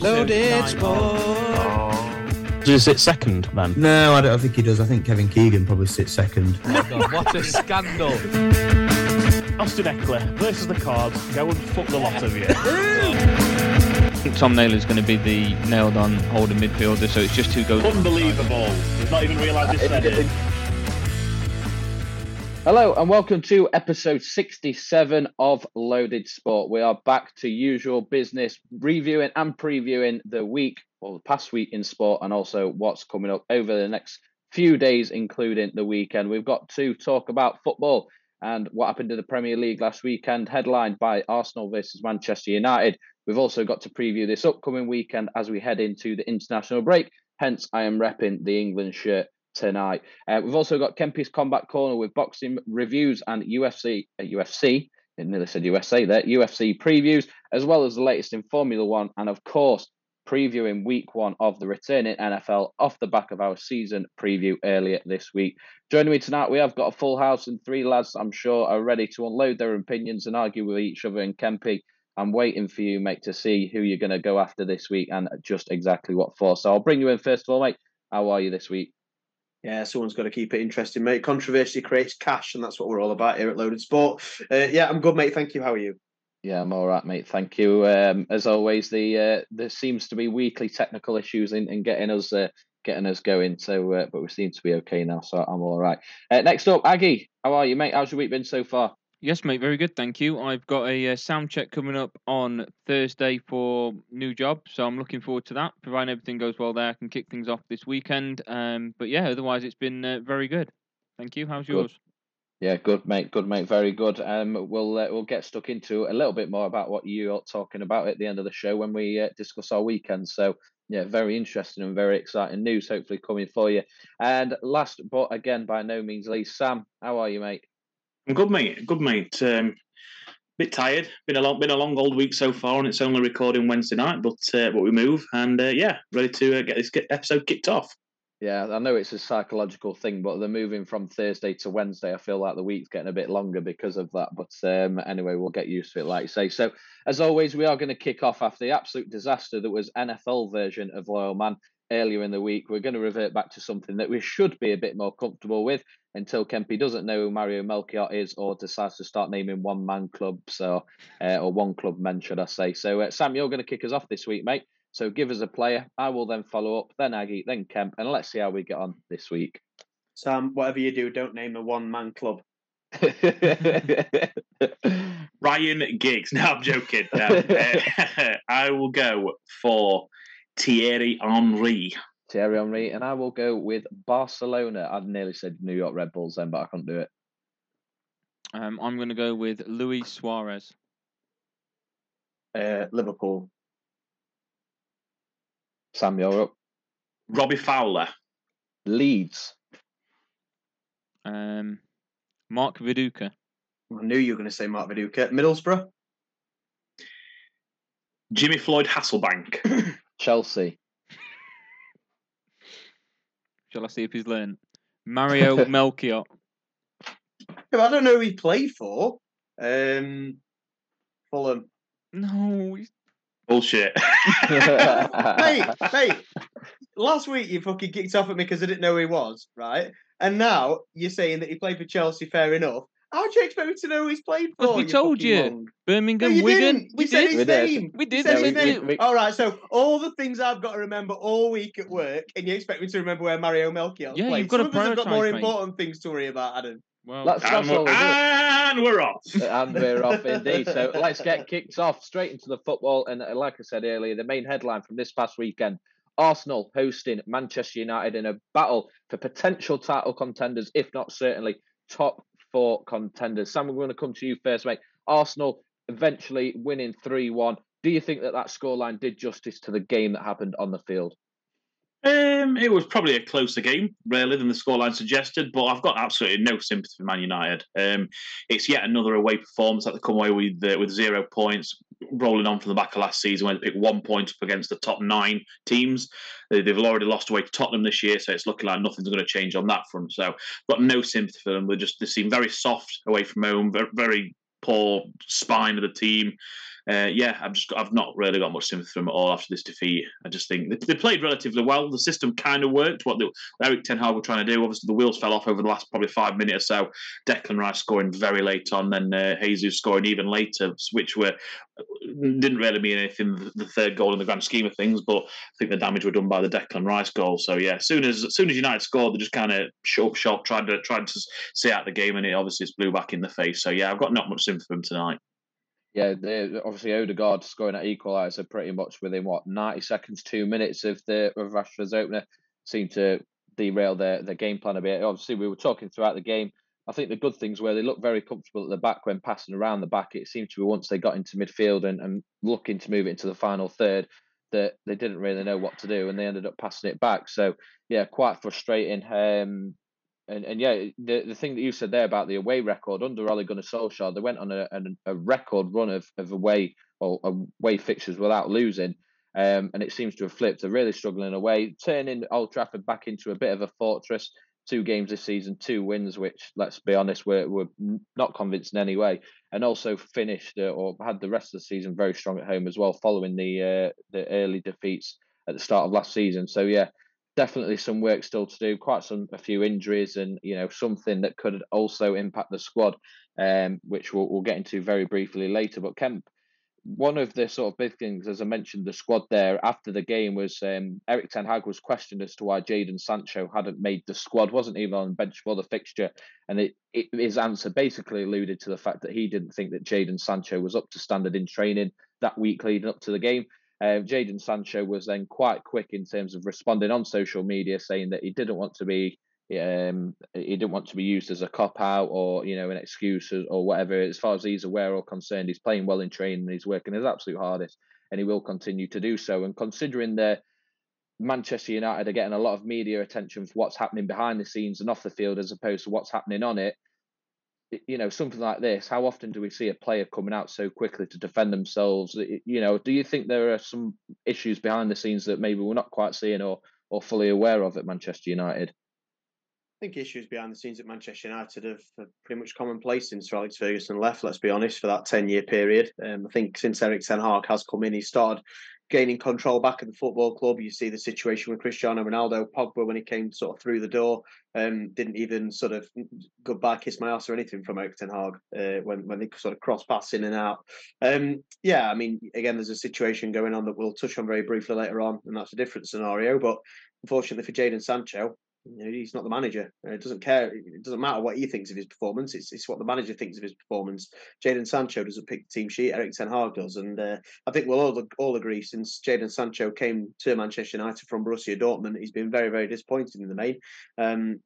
Loaded sport. Does he sit second, man? No, I don't think he does. I think Kevin Keegan probably sits second. Oh God, what a scandal. Austin Ekeler versus the Cards. Go and fuck the lot of you. I think Tom Naylor's going to be the nailed on holding midfielder, so it's just who goes. Unbelievable. He's not even realised he said it. Hello and welcome to episode 67 of Loaded Sport. We are back to usual business, reviewing and previewing the week or the past week in sport and also what's coming up over the next few days, including the weekend. We've got to talk about football and what happened in the Premier League last weekend, headlined by Arsenal versus Manchester United. We've also got to preview this upcoming weekend as we head into the international break. Hence, I am repping the England shirt tonight. Uh, we've also got Kempy's Combat Corner with boxing reviews and UFC, uh, UFC, I nearly said USA there, UFC previews, as well as the latest in Formula One, and of course, previewing week one of the returning NFL off the back of our season preview earlier this week. Joining me tonight, we have got a full house and three lads I'm sure are ready to unload their opinions and argue with each other. And Kempy, I'm waiting for you, mate, to see who you're going to go after this week and just exactly what for. So I'll bring you in first of all, mate. How are you this week? Yeah, someone's got to keep it interesting, mate. Controversy creates cash, and that's what we're all about here at Loaded Sport. Uh, yeah, I'm good, mate. Thank you. How are you? Yeah, I'm all right, mate. Thank you. Um, as always, the uh, there seems to be weekly technical issues in, in getting us uh, getting us going. So, uh, but we seem to be okay now, so I'm all right. Uh, next up, Aggie, how are you, mate? How's your week been so far? Yes, mate, very good, thank you. I've got a uh, sound check coming up on Thursday for new job, so I'm looking forward to that. Providing everything goes well there, I can kick things off this weekend. Um, but yeah, otherwise it's been uh, very good. Thank you. How's Good. yours? Yeah, good, mate. Good, mate. Very good. Um, we'll uh, we'll get stuck into a little bit more about what you're talking about at the end of the show when we uh, discuss our weekend. So yeah, very interesting and very exciting news. Hopefully coming for you. And last, but again by no means least, Sam, how are you, mate? I'm good, mate. Good, mate. Um, bit tired. Been a long, been a long old week so far, and it's only recording Wednesday night. But uh, but we move, and uh, yeah, ready to uh, get this episode kicked off. Yeah, I know it's a psychological thing, but they're moving from Thursday to Wednesday. I feel like the week's getting a bit longer because of that. But um, anyway, we'll get used to it, like you say. So, as always, we are going to kick off after the absolute disaster that was NFL version of Loyal Man earlier in the week. We're going to revert back to something that we should be a bit more comfortable with until Kempy doesn't know who Mario Melchiot is or decides to start naming one man clubs or, uh, or one club men, should I say. So, uh, Sam, you're going to kick us off this week, mate. So give us a player. I will then follow up, then Aggie, then Kemp, and let's see how we get on this week. Sam, whatever you do, don't name a one man club. Ryan Giggs. No, I'm joking. No. Uh, I will go for Thierry Henry. Thierry Henry, and I will go with Barcelona. I'd nearly said New York Red Bulls then, but I couldn't do it. Um, I'm going to go with Luis Suarez. Uh, Liverpool. Sam, you're up. Robbie Fowler. Leeds. Um, Mark Viduka. I knew you were going to say Mark Viduka. Middlesbrough. Jimmy Floyd Hasselbaink. Chelsea. Shall I see if he's learned? Mario Melchiot. I don't know who he played for. Um, Fulham. No, he's Bullshit. mate, mate. Last week you fucking kicked off at me because I didn't know who he was, right? And now you're saying that he played for Chelsea. Fair enough. How do you expect me to know who he's played for? Because we you told fucking you. mong? No, Birmingham, you Wigan. didn't. We, said did. his We did. name. We did. said Yeah, his we name. We- All right. So all the things I've got to remember all week at work, and you expect me to remember where Mario Melchiot Yeah, played. you've got Some to of us have got more prioritise, mate. important things to worry about, Adam. Well, That's, and, that's all we're, we and we're off. and we're off indeed. So let's get kicked off straight into the football. And uh, like I said earlier, the main headline from this past weekend Arsenal hosting Manchester United in a battle for potential title contenders, if not certainly top four contenders. Sam, we're going to come to you first, mate. Arsenal eventually winning 3 1. Do you think that that scoreline did justice to the game that happened on the field? Um, it was probably a closer game, really, than the scoreline suggested. But I've got absolutely no sympathy for Man United. Um, it's yet another away performance that they come away with uh, with zero points, rolling on from the back of last season when they picked one point up against the top nine teams. They, they've already lost away to Tottenham this year, so it's looking like nothing's going to change on that front. So, got no sympathy for them. They just they seem very soft away from home, very, very poor spine of the team. Uh, yeah, I've just I've not really got much sympathy for them at all after this defeat. I just think they, they played relatively well. The system kind of worked. What the, Erik Ten Hag were trying to do. Obviously, the wheels fell off over the last probably five minutes or so. Declan Rice scoring very late on, then uh, Jesus scoring even later, which were didn't really mean anything. The third goal in the grand scheme of things, but I think the damage were done by the Declan Rice goal. So yeah, as soon as, as soon as United scored, they just kind of shut shop, tried to tried to see out the game, and it obviously blew back in the face. So yeah, I've got not much sympathy for them tonight yeah, they, obviously Odegaard scoring at equaliser pretty much within what ninety seconds, two minutes of the of Rashford's opener seemed to derail their their game plan a bit. Obviously, we were talking throughout the game. I think the good things were they looked very comfortable at the back when passing around the back. It seemed to be once they got into midfield and, and looking to move it into the final third that they didn't really know what to do and they ended up passing it back. So yeah, quite frustrating. Um, and and yeah, the the thing that you said there about the away record under Ole Gunnar Solskjaer, they went on a, a, record run of, of away or away fixtures without losing, um, and it seems to have flipped. They're really struggling away, turning Old Trafford back into a bit of a fortress. Two games this season, two wins, which let's be honest, we're, we're not convincing anyway, and also finished uh, or had the rest of the season very strong at home as well, following the uh, the early defeats at the start of last season. So yeah, definitely some work still to do. Quite some a few injuries, and you know something that could also impact the squad, um, which we'll, we'll get into very briefly later. But Kemp, one of the sort of big things, as I mentioned, the squad there after the game was um, Erik Ten Hag was questioned as to why Jadon Sancho hadn't made the squad, wasn't even on the bench for the fixture, and it, it, his answer basically alluded to the fact that he didn't think that Jadon Sancho was up to standard in training that week leading up to the game. Uh, Jadon Sancho was then quite quick in terms of responding on social media, saying that he didn't want to be um, he didn't want to be used as a cop out or you know an excuse or, whatever. As far as he's aware or concerned, he's playing well in training. He's working his absolute hardest, and he will continue to do so. And considering the Manchester United are getting a lot of media attention for what's happening behind the scenes and off the field as opposed to what's happening on it you know something like this how often do we see a player coming out so quickly to defend themselves you know do you think there are some issues behind the scenes that maybe we're not quite seeing or or fully aware of at manchester united I think issues behind the scenes at Manchester United have pretty much commonplace since Alex Ferguson left. Let's be honest, for that ten-year period, um, I think since Erik Ten Hag has come in, he started gaining control back at the football club. You see the situation with Cristiano Ronaldo, Pogba when he came sort of through the door, um, didn't even sort of goodbye kiss my ass or anything from Ten Hag uh, when when they sort of cross paths in and out. Um, yeah, I mean, again, there's a situation going on that we'll touch on very briefly later on, and that's a different scenario. But unfortunately for Jadon Sancho, you know, he's not the manager. It doesn't care. It doesn't matter what he thinks of his performance. It's it's what the manager thinks of his performance. Jadon Sancho doesn't pick the team sheet. Erik Ten Hag does, and uh, I think we'll all all agree since Jadon Sancho came to Manchester United from Borussia Dortmund, he's been very very disappointing in the main. Um,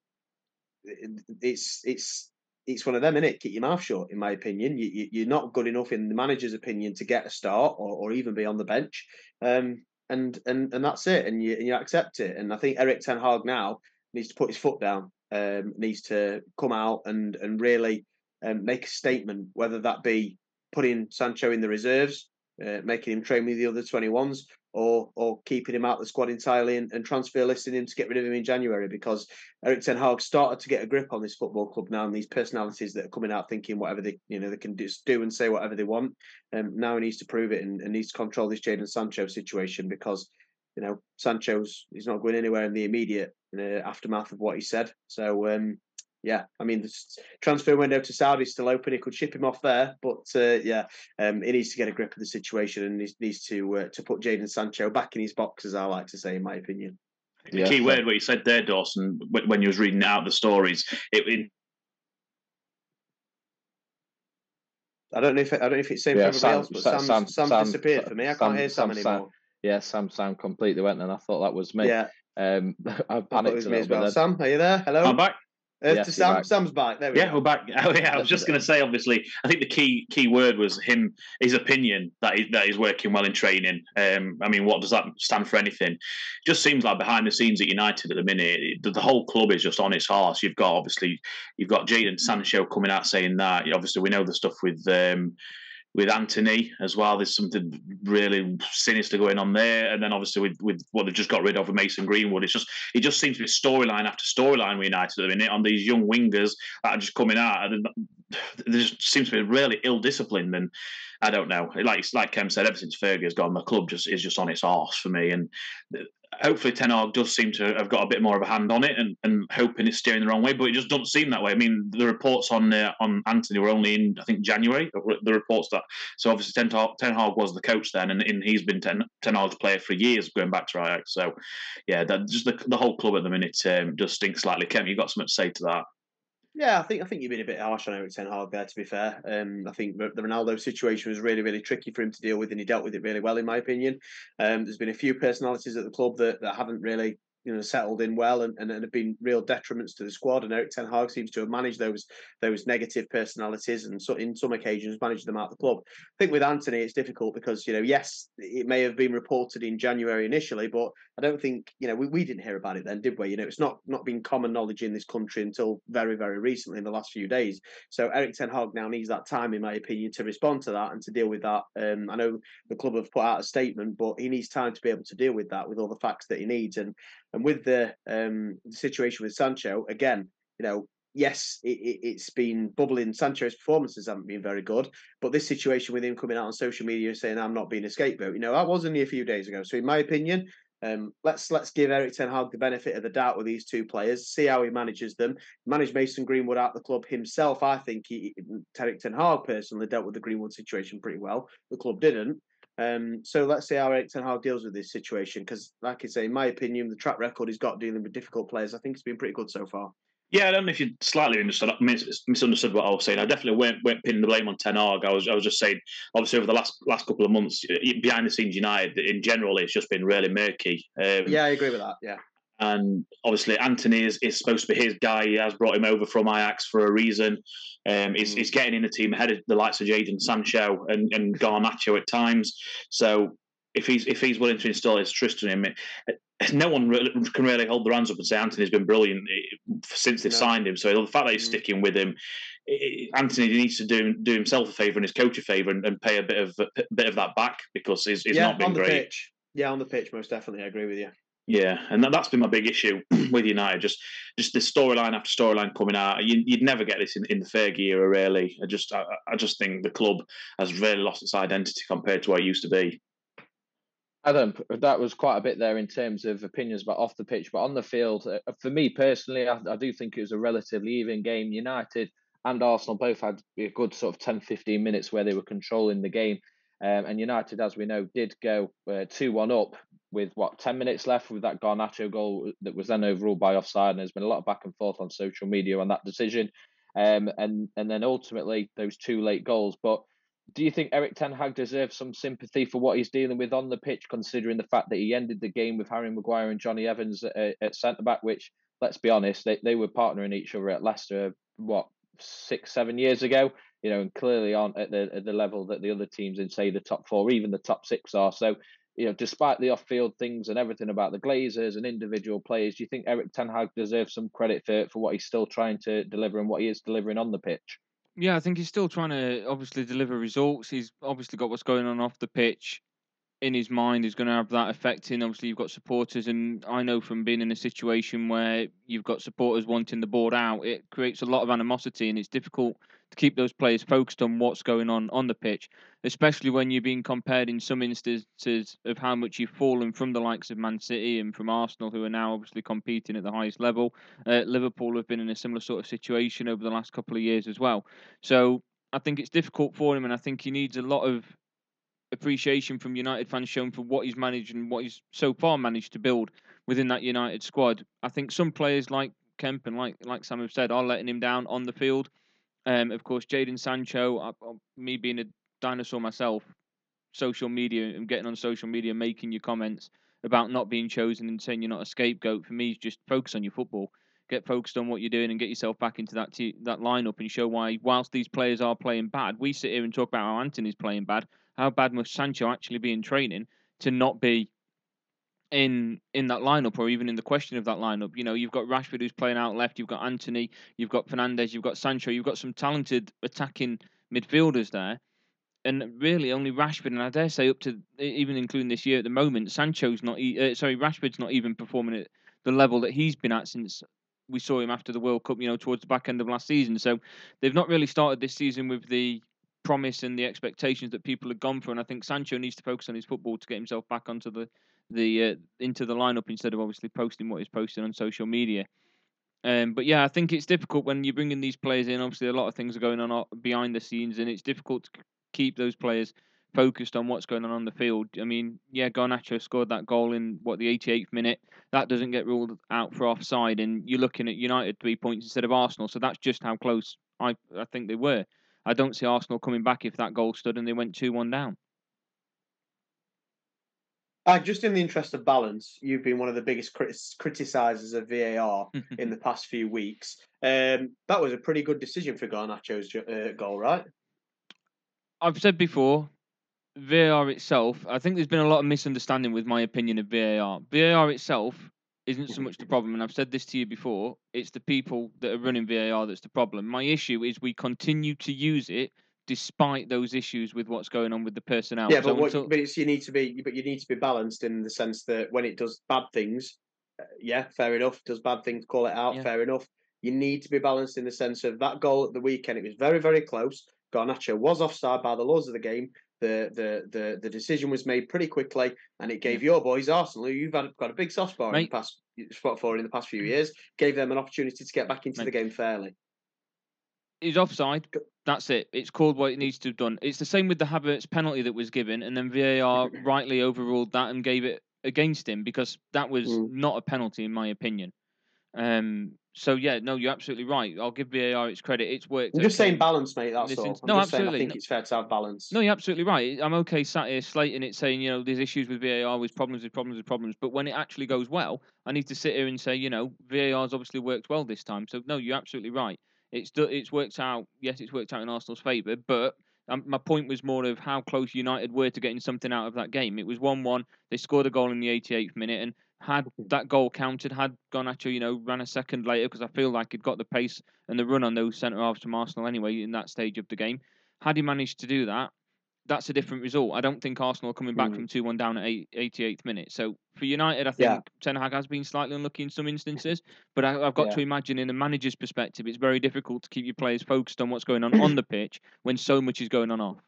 it's it's it's one of them, innit? Keep your mouth shut, in my opinion. You, are not good enough, in the manager's opinion, to get a start or, or even be on the bench. Um, and and and that's it, and you and you accept it. And I think Erik Ten Hag now needs to put his foot down, um, needs to come out and and really um, make a statement, whether that be putting Sancho in the reserves, uh, making him train with the other 21s, or or keeping him out of the squad entirely and, and transfer listing him to get rid of him in January because Erik Ten Hag started to get a grip on this football club now and these personalities that are coming out thinking whatever they you know they can just do and say whatever they want. Um, now he needs to prove it and, and needs to control this Jadon Sancho situation because you know, Sancho's he's not going anywhere in the immediate uh, aftermath of what he said. So um, yeah, I mean, the transfer window to Saudi is still open. He could ship him off there, but uh, yeah, um, he needs to get a grip of the situation and he needs to uh, to put Jadon Sancho back in his box, as I like to say, in my opinion. The yeah. key word what you said there, Dawson, when you was reading out the stories, it, it I don't know if it, I don't know if it's the same yeah, for everybody Sam, else, but Sam, Sam, Sam, disappeared for me. I can't hear Sam, anymore yeah, Sam Sam completely went, and I thought that was me. Yeah. Um, I panicked I me as well. Sam, are you there? Hello. I'm back. Uh, yes, to Sam, back. Sam's back. There we yeah, go. we're back. Oh, yeah, I was just going to say, obviously, I think the key key word was him, his opinion that he, that he's working well in training. Um, I mean, what does that stand for? Anything? Just seems like behind the scenes at United at the minute, the, the whole club is just on its horse. You've got obviously, you've got Jadon Sancho coming out saying that. Obviously, we know the stuff with. Um, with Antony as well. There's something really sinister going on there, and then obviously with, with what they've just got rid of with Mason Greenwood, it's just it just seems to be storyline after storyline with United at the minute on these young wingers that are just coming out. There just seems to be really ill disciplined, and I don't know. Like like Kem said, ever since Fergie has gone, the club just is just on its arse for me. And hopefully Ten Hag does seem to have got a bit more of a hand on it and, and hoping it's steering the wrong way, but it just doesn't seem that way. I mean, the reports on uh, on Antony were only in I think January. The reports that so obviously Ten Hag, Ten Hag was the coach then, and, and he's been Ten, Ten Hag's player for years going back to Ajax. So yeah, that just the, the whole club at the minute um, does stink slightly. Kem, you got something to say to that? Yeah, I think I think you've been a bit harsh on Erik Ten Hag there. To be fair, um, I think the Ronaldo situation was really really tricky for him to deal with, and he dealt with it really well, in my opinion. Um, there's been a few personalities at the club that, that haven't really you know settled in well and, and, and have been real detriments to the squad. And Erik Ten Hag seems to have managed those those negative personalities and so in some occasions managed them out the club. I think with Antony it's difficult because you know yes it may have been reported in January initially, but I don't think you know we, we didn't hear about it then, did we? You know it's not not been common knowledge in this country until very very recently in the last few days. So Erik Ten Hag now needs that time, in my opinion, to respond to that and to deal with that. Um, I know the club have put out a statement, but he needs time to be able to deal with that with all the facts that he needs and and with the, um, situation with Sancho, again, you know, yes, it, has it, been bubbling. Sancho's performances haven't been very good, but this situation with him coming out on social media saying I'm not being a scapegoat, you know, that was only a few days ago. So, in my opinion, um, let's let's give Erik Ten Hag the benefit of the doubt with these two players, see how he manages them. Manage Mason Greenwood out the club himself. I think he, Erik Ten Hag personally dealt with the Greenwood situation pretty well. The club didn't. Um, so let's see how Erik Ten Hag deals with this situation because, like I say, in my opinion, the track record he's got dealing with difficult players, I think it's been pretty good so far. Yeah, I don't know if you slightly misunderstood what I was saying. I definitely weren't, weren't pinning the blame on Ten Hag. I was, I was just saying, obviously, over the last last couple of months, behind the scenes, United in general, it's just been really murky. Um, yeah, I agree with that. Yeah. And obviously, Antony is, is supposed to be his guy. He has brought him over from Ajax for a reason. Um, he's, mm. he's getting in the team ahead of the likes of Jadon Sancho and, and Garnacho at times. So if he's if he's willing to install his trust in him, it, no one really, can really hold their hands up and say Antony's been brilliant eh, since they've no. signed him. So the fact that he's mm. sticking with him, it, Antony needs to do do himself a favour and his coach a favour and, and, pay a bit of a bit of that back because he's, he's yeah, not been great. Pitch. Yeah, on the pitch, most definitely, I agree with you. Yeah, and that, has been my big issue with United. Just, just the storyline after storyline coming out. You, would never get this in, in the Fergie era, really. I just, I, I, just think the club has really lost its identity compared to where it used to be. Adam, that was quite a bit there in terms of opinions about off the pitch, but on the field, uh, for me personally, I, I do think it was a relatively even game. United and Arsenal both had a good sort of 10, 15 minutes where they were controlling the game. Um, and United, as we know, did go uh, 2 1 up with what 10 minutes left with that Garnacho goal that was then overruled by offside. And there's been a lot of back and forth on social media on that decision. Um, and, and then ultimately, those two late goals. But do you think Erik Ten Hag deserves some sympathy for what he's dealing with on the pitch, considering the fact that he ended the game with Harry Maguire and Jonny Evans at, at centre back, which, let's be honest, they, they were partnering each other at Leicester, what, six, seven years ago? You know, and clearly aren't at the, at the level that the other teams in, say, the top four, even the top six are. So you know, despite the off-field things and everything about the Glazers and individual players, do you think Erik Ten Hag deserves some credit for for what he's still trying to deliver and what he is delivering on the pitch? Yeah, I think he's still trying to obviously deliver results. He's obviously got what's going on off the pitch in his mind is going to have that affecting. Obviously, you've got supporters, and I know from being in a situation where you've got supporters wanting the board out, it creates a lot of animosity, and it's difficult to keep those players focused on what's going on on the pitch, especially when you're being compared in some instances of how much you've fallen from the likes of Man City and from Arsenal, who are now obviously competing at the highest level. Uh, Liverpool have been in a similar sort of situation over the last couple of years as well. So I think it's difficult for him, and I think he needs a lot of appreciation from United fans shown for what he's managed and what he's so far managed to build within that United squad. I think some players like Kemp and like like Sam have said are letting him down on the field. Um, of course, Jadon Sancho, uh, uh, me being a dinosaur myself, social media and getting on social media, making your comments about not being chosen and saying you're not a scapegoat. For me, is just focus on your football. Get focused on what you're doing and get yourself back into that that lineup and show why, whilst these players are playing bad, we sit here and talk about how Antony's playing bad. How bad must Sancho actually be in training to not be in in that lineup or even in the question of that lineup. You know, you've got Rashford who's playing out left, you've got Antony, you've got Fernandes, you've got Sancho, you've got some talented attacking midfielders there. And really, only Rashford, and I dare say up to even including this year at the moment, Sancho's not. Uh, sorry, Rashford's not even performing at the level that he's been at since we saw him after the World Cup. You know, towards the back end of last season. So they've not really started this season with the promise and the expectations that people had gone for. And I think Sancho needs to focus on his football to get himself back onto the the uh, into the lineup instead of obviously posting what he's posting on social media. Um, but yeah, I think it's difficult when you're bringing these players in. Obviously, a lot of things are going on behind the scenes, and it's difficult to keep those players focused on what's going on on the field. I mean, yeah, Garnacho scored that goal in what the 88th minute. That doesn't get ruled out for offside, and you're looking at United three points instead of Arsenal. So that's just how close I I think they were. I don't see Arsenal coming back if that goal stood and they went two one down. Uh, just in the interest of balance, you've been one of the biggest crit- criticisers of VAR in the past few weeks. Um, that was a pretty good decision for Garnacho's uh, goal, right? I've said before, VAR itself, I think there's been a lot of misunderstanding with my opinion of VAR. VAR itself isn't so much the problem, and I've said this to you before. It's the people that are running VAR that's the problem. My issue is we continue to use it despite those issues with what's going on with the personnel. Yeah, but, what, until- but it's, you need to be, but you need to be balanced in the sense that when it does bad things, uh, yeah, fair enough. Does bad things, call it out, Yeah. fair enough. You need to be balanced in the sense of that goal at the weekend. It was very, very close. Garnacho was offside by the laws of the game. The the the the decision was made pretty quickly, and it gave your boys Arsenal, who you've had, got a big soft spot in the past spot for in the past few years, gave them an opportunity to get back into Mate. the game fairly. He's offside. That's it. It's called what it needs to have done. It's the same with the Havertz penalty that was given, and then VAR rightly overruled that and gave it against him because that was Mm. not a penalty in my opinion. Um. So yeah, no, you're absolutely right. I'll give VAR its credit. It's worked. I'm just okay. saying balance, mate. That's all. No, just saying I absolutely. think No- it's fair to have balance. No, you're absolutely right. I'm okay sat here slating it, saying you know there's issues with VAR, with problems, with problems, with problems. But when it actually goes well, I need to sit here and say you know VAR's obviously worked well this time. So no, you're absolutely right. It's it's worked out. Yes, it's worked out in Arsenal's favour. But um, my point was more of how close United were to getting something out of that game. It was one-one. They scored a goal in the 88th minute, and had that goal counted, had Garnacho, you know, ran a second later, because I feel like he'd got the pace and the run on those centre halves from Arsenal anyway in that stage of the game. Had he managed to do that, that's a different result. I don't think Arsenal are coming back Mm. from 2 1 down at eight, 88th minute. So for United, I think Yeah. Ten Hag has been slightly unlucky in some instances, but I, I've got Yeah. to imagine in a manager's perspective, it's very difficult to keep your players focused on what's going on on the pitch when so much is going on off.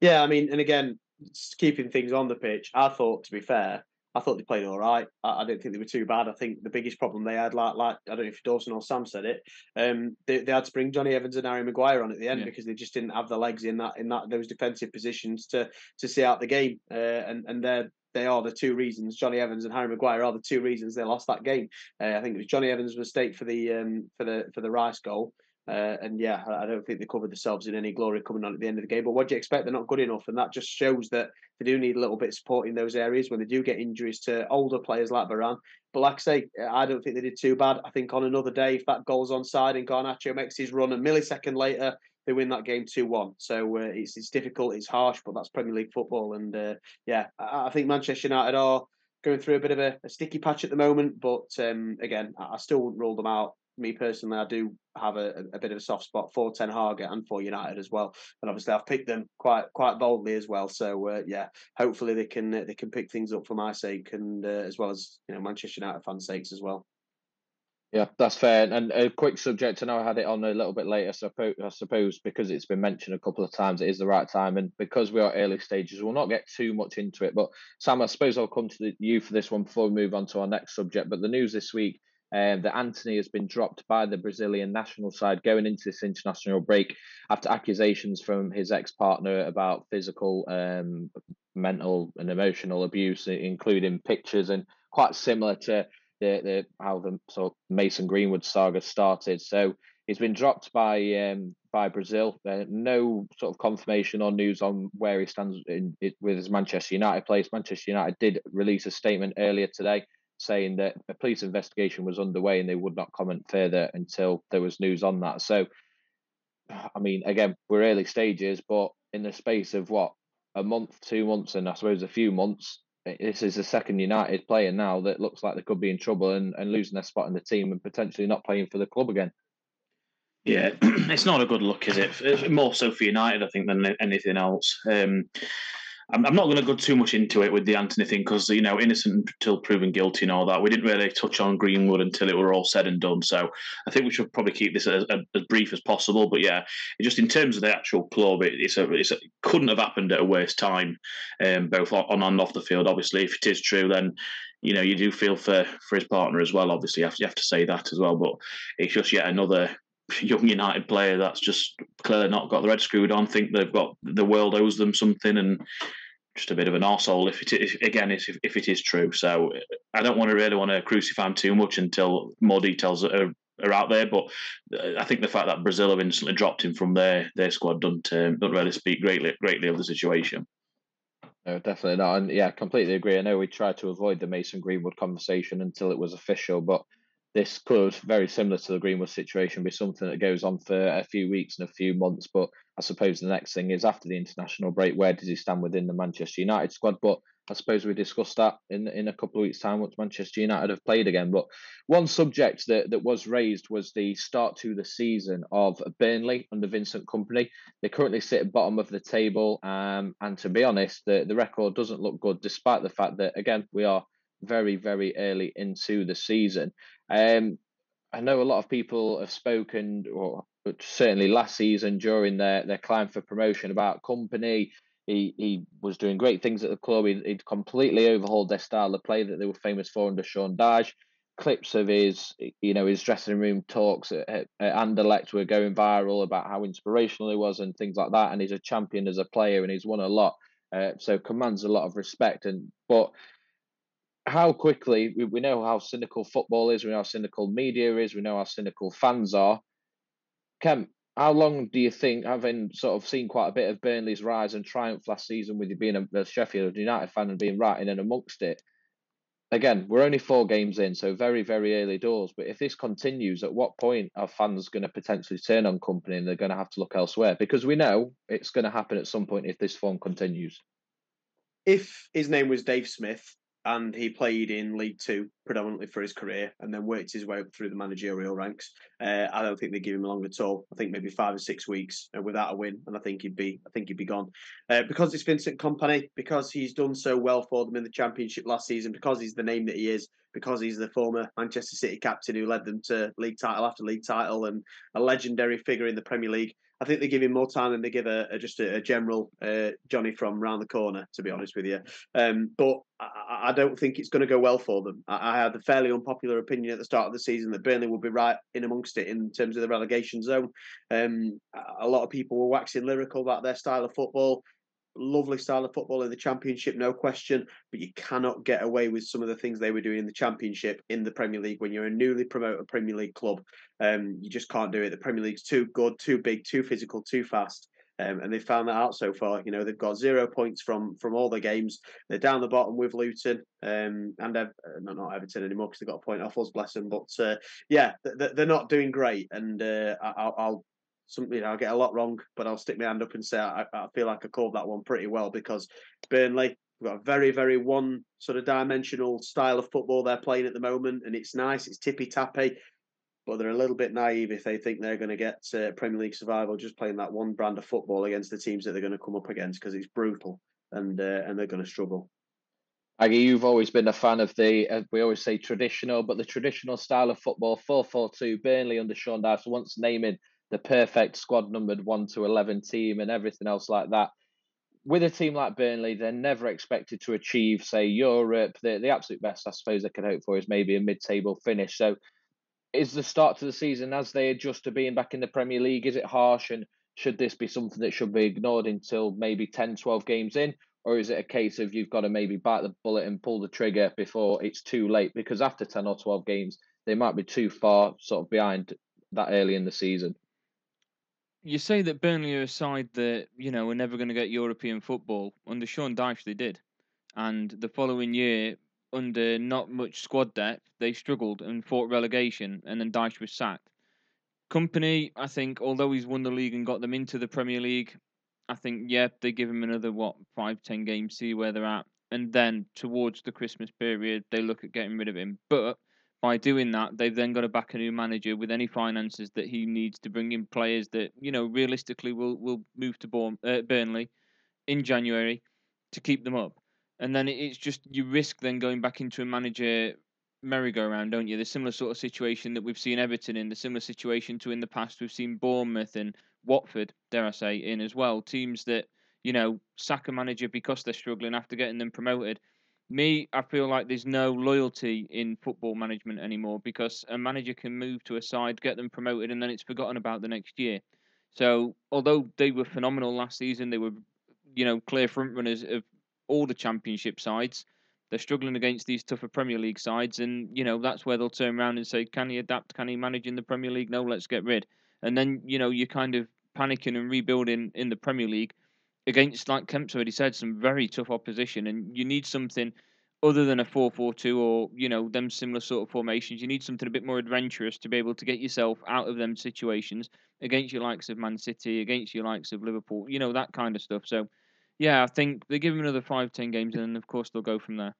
Yeah, I mean, and again, keeping things on the pitch, I thought, to be fair, I thought they played all right. I, I didn't think they were too bad. I think the biggest problem they had, like, like I don't know if Dawson or Sam said it, um, they, they had to bring Jonny Evans and Harry Maguire on at the end Yeah. because they just didn't have the legs in that in that those defensive positions to to see out the game. Uh, and and they're they are the two reasons. Jonny Evans and Harry Maguire are the two reasons they lost that game. Uh, I think it was Jonny Evans' mistake for the um, for the for the Rice goal. Uh, and yeah, I don't think they covered themselves in any glory coming on at the end of the game. But what do you expect? They're not good enough, and that just shows that they do need a little bit of support in those areas when they do get injuries to older players like Varane. But like I say, I don't think they did too bad. I think on another day, if that goal's onside and Garnacho makes his run a millisecond later, they win that game two one. So uh, it's it's difficult, it's harsh, but that's Premier League football. And uh, yeah, I, I think Manchester United are going through a bit of a, a sticky patch at the moment. But um, again, I, I still wouldn't rule them out. Me personally, I do have a, a bit of a soft spot for Ten Hag and for United as well. And obviously, I've picked them quite quite boldly as well. So uh, yeah, hopefully they can uh, they can pick things up for my sake and uh, as well as you know Manchester United fans' sakes as well. Yeah, that's fair. And a quick subject, I know I had it on a little bit later, so I suppose, because it's been mentioned a couple of times, it is the right time. And because we are early stages, we'll not get too much into it. But Sam, I suppose I'll come to you for this one before we move on to our next subject. But the news this week um, that Antony has been dropped by the Brazilian national side going into this international break after accusations from his ex partner about physical, um, mental, and emotional abuse, including pictures and quite similar to the, the how the sort of Mason Greenwood saga started. So he's been dropped by um, by Brazil. Uh, no sort of confirmation or news on where he stands in, it, with his Manchester United place. Manchester United did release a statement earlier today saying that a police investigation was underway and they would not comment further until there was news on that. So, I mean, again, we're early stages, but in the space of what a month, two months, and I suppose a few months, this is the second United player now that looks like they could be in trouble and, and losing their spot in the team and potentially not playing for the club again. Yeah, it's not a good look, is it? It's more so for United, I think, than anything else. Um, I'm, I'm not going to go too much into it with the Antony thing because you know innocent until proven guilty and all that. We didn't really touch on Greenwood until it were all said and done. So I think we should probably keep this as, as brief as possible. But yeah, just in terms of the actual club, it, it's a, it's a, couldn't have happened at a worse time, um, both on and off the field. Obviously, if it is true, then you know you do feel for for his partner as well. Obviously, you have you have to say that as well. But it's just yet another young United player that's just clearly not got the head screwed on, think they've got the world owes them something, and just a bit of an arsehole if it again if, if it is true. So I don't want to really want to crucify him too much until more details are, are out there. But uh, I think the fact that Brazil have instantly dropped him from their their squad doesn't um, don't really speak greatly greatly of the situation. No, definitely not. And yeah, completely agree. I know we tried to avoid the Mason Greenwood conversation until it was official, but this could, very similar to the Greenwood situation, be something that goes on for a few weeks and a few months. But I suppose the next thing is after the international break, where does he stand within the Manchester United squad? But I suppose we discuss that in in a couple of weeks' time once Manchester United have played again. But one subject that, that was raised was the start to the season of Burnley under Vincent Kompany. They currently sit at bottom of the table, um, and to be honest, the, the record doesn't look good, despite the fact that again we are very very early into the season. Um, I know a lot of people have spoken, or certainly last season during their, their climb for promotion about Kompany. He he was doing great things at the club. He'd, he'd completely overhauled their style of play that they were famous for under Sean Dyche. Clips of his, you know, his dressing room talks at, at Anderlecht were going viral about how inspirational he was and things like that. And he's a champion as a player, and he's won a lot. Uh, so commands a lot of respect. And but how quickly we, we know how cynical football is, we know how cynical media is, we know how cynical fans are. Kemp, how long do you think, having sort of seen quite a bit of Burnley's rise and triumph last season with you being a, a Sheffield United fan and being right in and amongst it? Again, we're only four games in, so very, very early doors. But if this continues, at what point are fans going to potentially turn on Kompany and they're going to have to look elsewhere? Because we know it's going to happen at some point if this form continues. If his name was Dave Smith, and he played in League Two predominantly for his career, and then worked his way up through the managerial ranks. Uh, I don't think they give him long at all. I think maybe five or six weeks uh, without a win, and I think he'd be, I think he'd be gone. Uh, because it's Vincent Kompany, because he's done so well for them in the Championship last season, because he's the name that he is, because he's the former Manchester City captain who led them to league title after league title, and a legendary figure in the Premier League. I think they give him more time than they give a, a just a, a general uh, Johnny from round the corner. To be honest with you, um, but I, I, don't think it's going to go well for them. I, I, had a fairly unpopular opinion at the start of the season that Burnley would be right in amongst it in terms of the relegation zone. Um, a lot of people were waxing lyrical about their style of football lovely style of football in the championship, no question. But you cannot get away with some of the things they were doing in the championship in the Premier League when you're a newly promoted Premier League club. Um, you just can't do it. The Premier League's too good, too big, too physical, too fast. Um, and they've found that out so far. You know, they've got zero points from from all the games. They're down the bottom with Luton um, and Ev- uh, not not Everton anymore because they've got a point off us, bless them. But uh, yeah, they're not doing great, and uh, I'll, I'll something I'll get a lot wrong, but I'll stick my hand up and say I, I feel like I called that one pretty well because Burnley have got a very, very one sort of dimensional style of football they're playing at the moment, and it's nice, it's tippy tappy, but they're a little bit naive if they think they're going to get uh, Premier League survival just playing that one brand of football against the teams that they're going to come up against because it's brutal and uh, and they're going to struggle. Aggie, you've always been a fan of the, uh, we always say traditional, but the traditional style of football, 4 4 2, Burnley under Sean Dyche, once naming the perfect squad numbered 1 to 11 team and everything else like that. With a team like Burnley, they're never expected to achieve, say, Europe. The, the absolute best, I suppose, they could hope for is maybe a mid table finish. So, is the start to the season as they adjust to being back in the Premier League, is it harsh? And should this be something that should be ignored until maybe 10, 12 games in? Or is it a case of you've got to maybe bite the bullet and pull the trigger before it's too late? Because after 10 or 12 games, they might be too far sort of behind that early in the season you say that Burnley are a side that you know we're never going to get European football. Under Sean Dyche, they did, and the following year, under not much squad depth, they struggled and fought relegation, and then Dyche was sacked. Kompany, I think, although he's won the league and got them into the Premier League, I think yeah, they give him another what five, ten games, see where they're at, and then towards the Christmas period, they look at getting rid of him. But by doing that, they've then got to back a new manager with any finances that he needs to bring in players that you know realistically will will move to uh, Burnley in January. to keep them up. And then it's just you risk then going back into a manager merry-go-round, don't you? The similar sort of situation that we've seen Everton in, the similar situation to in the past we've seen Bournemouth and Watford, dare I say, in as well. Teams that you know sack a manager because they're struggling after getting them promoted. Me, I feel like there's no loyalty in football management anymore because a manager can move to a side, get them promoted, and then it's forgotten about the next year. So, although they were phenomenal last season, they were, you know, clear front runners of all the championship sides. They're struggling against these tougher Premier League sides, and you know that's where they'll turn around and say, "Can he adapt? Can he manage in the Premier League? No, let's get rid." And then you know you're kind of panicking and rebuilding in the Premier League against, like Kemp's already said, some very tough opposition, and you need something other than a 4-4-2 or you know them similar sort of formations. You need something a bit more adventurous to be able to get yourself out of them situations against your likes of Man City, against your likes of Liverpool, you know that kind of stuff. So, yeah, I think they give them another five, ten games, and then of course they'll go from there.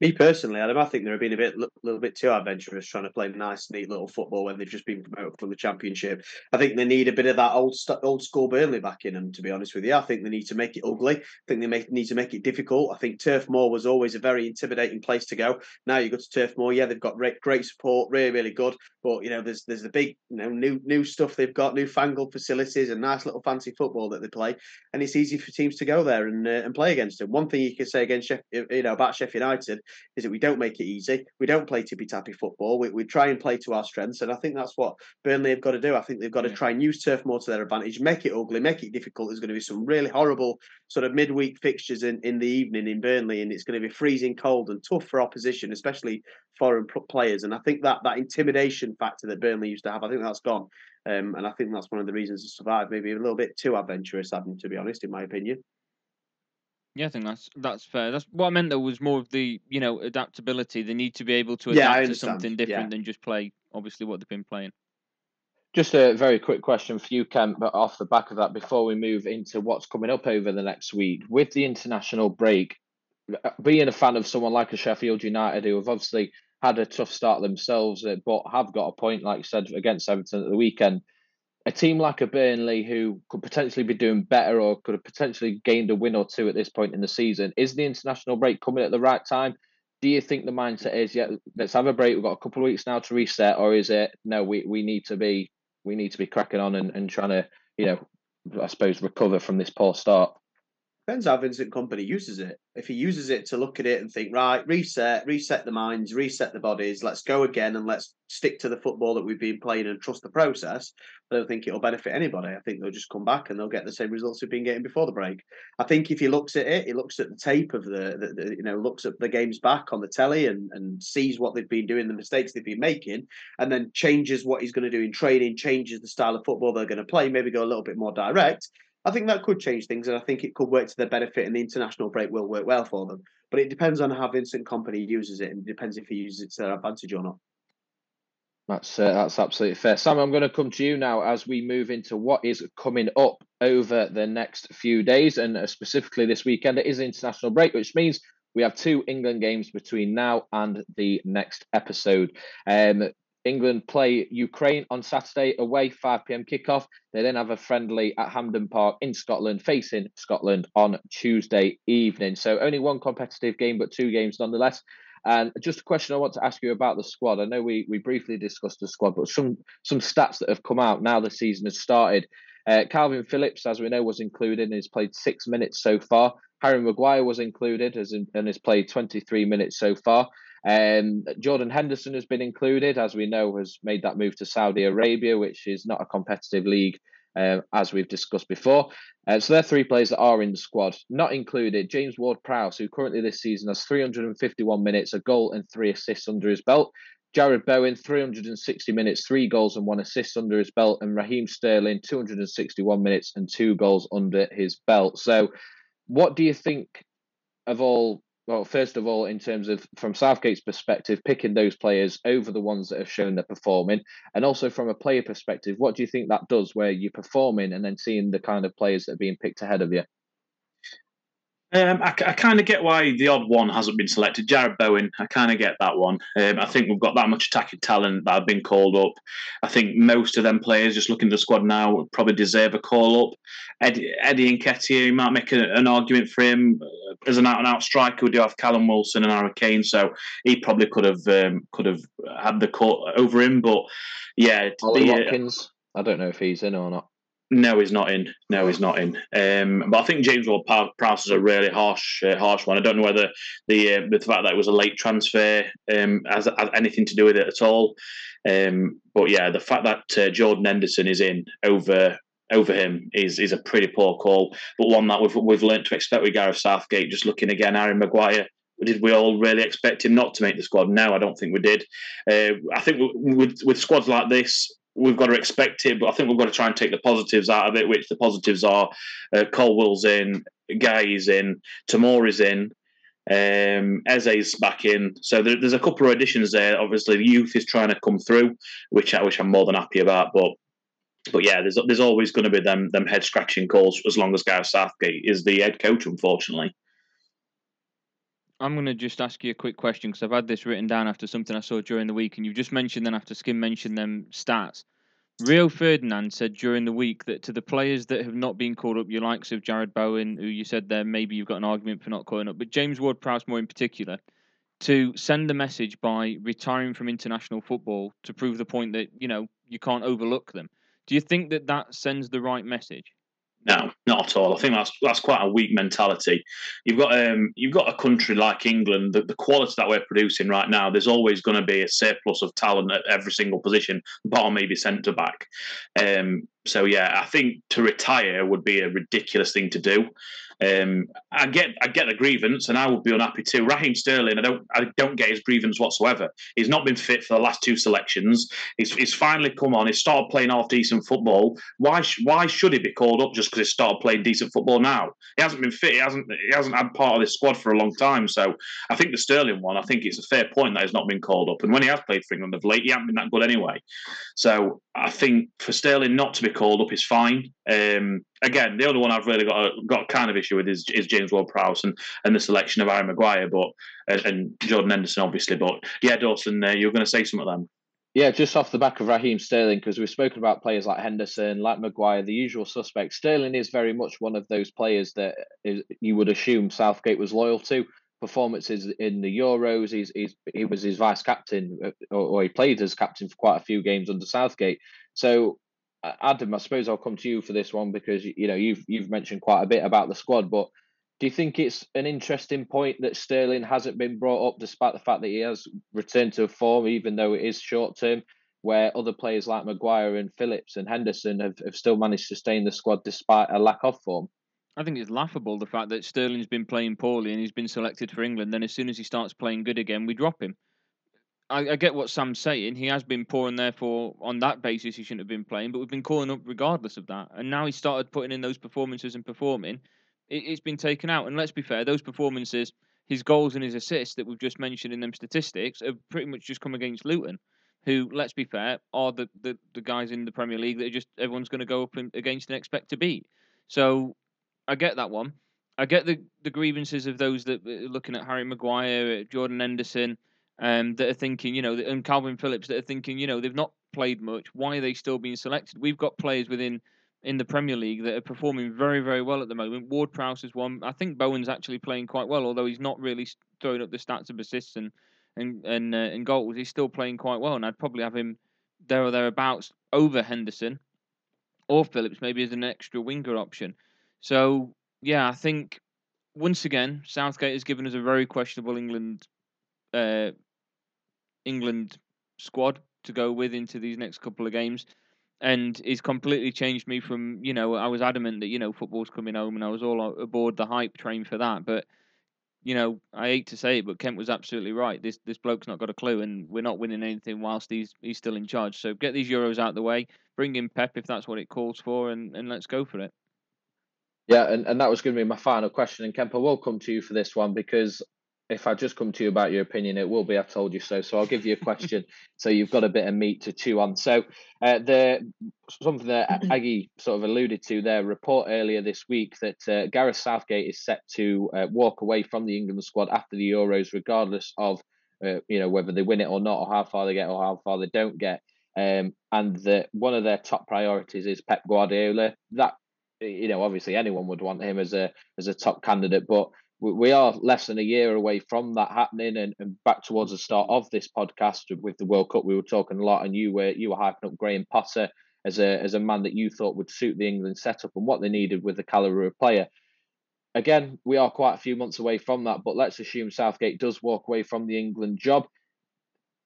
Me personally, Adam, I think they're being a bit, a little bit too adventurous, trying to play nice, neat little football when they've just been promoted from the Championship. I think they need a bit of that old, old school Burnley back in them. To be honest with you, I think they need to make it ugly. I think they make, need to make it difficult. I think Turf Moor was always a very intimidating place to go. Now you go to Turf Moor, yeah, they've got great, support, really, really good. But you know, there's there's the big, you know, new new stuff they've got, new fangled facilities, and nice little fancy football that they play, and it's easy for teams to go there and uh, and play against them. One thing you can say against you know about Sheffield United is that we don't make it easy. We don't play tippy tappy football. We, we try and play to our strengths, and I think that's what Burnley have got to do. I think they've got to try and use Turf Moor to their advantage, make it ugly, make it difficult. There's going to be some really horrible sort of midweek fixtures in, in the evening in Burnley, and it's going to be freezing cold and tough for opposition, especially foreign players. And I think that that intimidation factor that Burnley used to have, I think that's gone. Um, and I think that's one of the reasons to survive. Maybe a little bit too adventurous, Adam, to be honest, in my opinion. Yeah, I think that's that's fair. That's what I meant. Though was more of the you know adaptability. They need to be able to adapt yeah, to something different yeah. than just play obviously what they've been playing. Just a very quick question for you, Kemp, but off the back of that, before we move into what's coming up over the next week with the international break, uh, being a fan of someone like a Sheffield United who have obviously had a tough start themselves, uh, but have got a point, like you said, against Everton at the weekend a team like a Burnley who could potentially be doing better or could have potentially gained a win or two at this point in the season, is the international break coming at the right time? Do you think the mindset is yeah, let's have a break, we've got a couple of weeks now to reset, or is it no, we, we need to be we need to be cracking on and, and trying to, you know, I suppose recover from this poor start? Depends how Vincent Kompany uses it. If he uses it to look at it and think, right, reset, reset the minds, reset the bodies, let's go again and let's stick to the football that we've been playing and trust the process, I don't think it'll benefit anybody. I think they'll just come back and they'll get the same results they've been getting before the break. I think if he looks at it, he looks at the tape of the, the, the you know, looks at the games back on the telly and, and sees what they've been doing, the mistakes they've been making, and then changes what he's going to do in training, changes the style of football they're going to play, maybe go a little bit more direct I think that could change things, and I think it could work to their benefit, and the international break will work well for them. But it depends on how Vincent Kompany uses it, and it depends if he uses it to their advantage or not. That's uh, that's absolutely fair, Sam. I'm going to come to you now as we move into what is coming up over the next few days, and uh, specifically this weekend. It is international break, which means we have two England games between now and the next episode. Um, England play Ukraine on Saturday away, 5 pm kickoff. They then have a friendly at Hampden Park in Scotland, facing Scotland on Tuesday evening. So only one competitive game, but two games nonetheless. And just a question I want to ask you about the squad. I know we, we briefly discussed the squad, but some some stats that have come out now the season has started. Uh, Kalvin Phillips, as we know, was included and has played six minutes so far. Harry Maguire was included as in, and has played 23 minutes so far. Um, Jordan Henderson has been included, as we know, has made that move to Saudi Arabia, which is not a competitive league, uh, as we've discussed before. Uh, so there are three players that are in the squad. Not included, James Ward Prowse, who currently this season has 351 minutes, a goal and three assists under his belt. Jarrod Bowen, 360 minutes, three goals and one assist under his belt. And Raheem Sterling, 261 minutes and two goals under his belt. So, what do you think of all well, first of all, in terms of from Southgate's perspective, picking those players over the ones that have shown they're performing, and also from a player perspective, what do you think that does where you're performing and then seeing the kind of players that are being picked ahead of you? Um, I, I kind of get why the odd one hasn't been selected. Jarrod Bowen, I kind of get that one. Um, I think we've got that much attacking talent that have been called up. I think most of them players, just looking at the squad now, would probably deserve a call up. Eddie, Eddie Nketiah, you might make a, an argument for him uh, as an out-and-out striker. We do have Callum Wilson and Harry Kane, so he probably could have um, could have had the court over him. But yeah, Ollie Watkins. I don't know if he's in or not. No, he's not in. No, he's not in. Um, but I think James Ward Prowse is a really harsh, uh, harsh one. I don't know whether the uh, the fact that it was a late transfer um, has, has anything to do with it at all. Um, but yeah, the fact that uh, Jordan Henderson is in over over him is is a pretty poor call, but one that we've we've learned to expect with Gareth Southgate. Just looking again, Aaron Maguire. Did we all really expect him not to make the squad? No, I don't think we did. Uh, I think with with squads like this, we've got to expect it, but I think we've got to try and take the positives out of it, which the positives are uh, Colwill's in, Guehi is in, Tomori's in, um, Eze's back in. So there, there's a couple of additions there. Obviously, youth is trying to come through, which I which I'm more than happy about. But but yeah, there's there's always going to be them them head scratching calls as long as Gareth Southgate is the head coach. Unfortunately, I'm going to just ask you a quick question because I've had this written down after something I saw during the week, and you've just mentioned then after Skin mentioned them stats. Rio Ferdinand said during the week that to the players that have not been called up, your likes of Jarrod Bowen, who you said there maybe you've got an argument for not calling up, but James Ward Prowse more in particular, to send the message by retiring from international football to prove the point that you know you can't overlook them. Do you think that that sends the right message? No, not at all. I think that's that's quite a weak mentality. You've got um, you've got a country like England, the, the quality that we're producing right now. There's always going to be a surplus of talent at every single position, bar maybe centre back. Um, so yeah, I think to retire would be a ridiculous thing to do. Um, I get I get the grievance, and I would be unhappy too. Raheem Sterling, I don't I don't get his grievance whatsoever. He's not been fit for the last two selections. He's, he's finally come on. He's started playing half decent football. Why why should he be called up just because he started playing decent football now? He hasn't been fit. He hasn't he hasn't had part of this squad for a long time. So I think the Sterling one. I think it's a fair point that he's not been called up. And when he has played for England of late, he hasn't been that good anyway. So I think for Sterling not to be called up is fine. Um, again, the only one I've really got a, got kind of issue with is, is James Ward-Prowse and, and the selection of Aaron Maguire, but and, and Jordan Henderson obviously. But yeah, Dawson, uh, you're going to say something then. Yeah, just off the back of Raheem Sterling, because we've spoken about players like Henderson, like Maguire, the usual suspects. Sterling is very much one of those players that is, you would assume Southgate was loyal to. Performances in the Euros, he's, he's he was his vice captain, uh, or, or he played as captain for quite a few games under Southgate. So Adam, I suppose I'll come to you for this one because you know you've you've mentioned quite a bit about the squad, but do you think it's an interesting point that Sterling hasn't been brought up despite the fact that he has returned to form, even though it is short term, where other players like Maguire and Phillips and Henderson have, have still managed to stay in the squad despite a lack of form? I think it's laughable the fact that Sterling's been playing poorly and he's been selected for England. Then as soon as he starts playing good again, we drop him. I, I, get what Sam's saying. He has been poor, and therefore, on that basis, he shouldn't have been playing. But we've been calling up regardless of that. And now he started putting in those performances and performing. It, has been taken out. And let's be fair, those performances, his goals and his assists that we've just mentioned in them statistics, have pretty much just come against Luton, who, let's be fair, are the, the, the guys in the Premier League that just everyone's going to go up against and expect to beat. So I get that one. I get the, the grievances of those that are looking at Harry Maguire, Jordan Henderson um, that are thinking, you know, and Calvin Phillips that are thinking, you know, they've not played much. Why are they still being selected? We've got players within in the Premier League that are performing very, very well at the moment. Ward Prowse is one. I think Bowen's actually playing quite well, although he's not really throwing up the stats of assists and and and, uh, and goals. He's still playing quite well, and I'd probably have him there or thereabouts over Henderson or Phillips, maybe as an extra winger option. So yeah, I think once again Southgate has given us a very questionable England uh, England squad to go with into these next couple of games. And he's completely changed me from, you know, I was adamant that, you know, football's coming home and I was all aboard the hype train for that. But, you know, I hate to say it, but Kent was absolutely right. This this bloke's not got a clue and we're not winning anything whilst he's he's still in charge. So get these Euros out of the way, bring in Pep if that's what it calls for, and, and let's go for it. Yeah, and, and that was going to be my final question. And Kemper, will come to you for this one because if I just come to you about your opinion, it will be I told you so. So I'll give you a question, so you've got a bit of meat to chew on. So uh, the something that Aggie sort of alluded to their report earlier this week that uh, Gareth Southgate is set to uh, walk away from the England squad after the Euros, regardless of uh, you know whether they win it or not, or how far they get, or how far they don't get. Um, and that one of their top priorities is Pep Guardiola. That you know, obviously anyone would want him as a as a top candidate, but we are less than a year away from that happening and, and back towards the start of this podcast with the World Cup we were talking a lot and you were you were hyping up Graham Potter as a as a man that you thought would suit the England setup and what they needed with the caliber of player. Again, we are quite a few months away from that, but let's assume Southgate does walk away from the England job.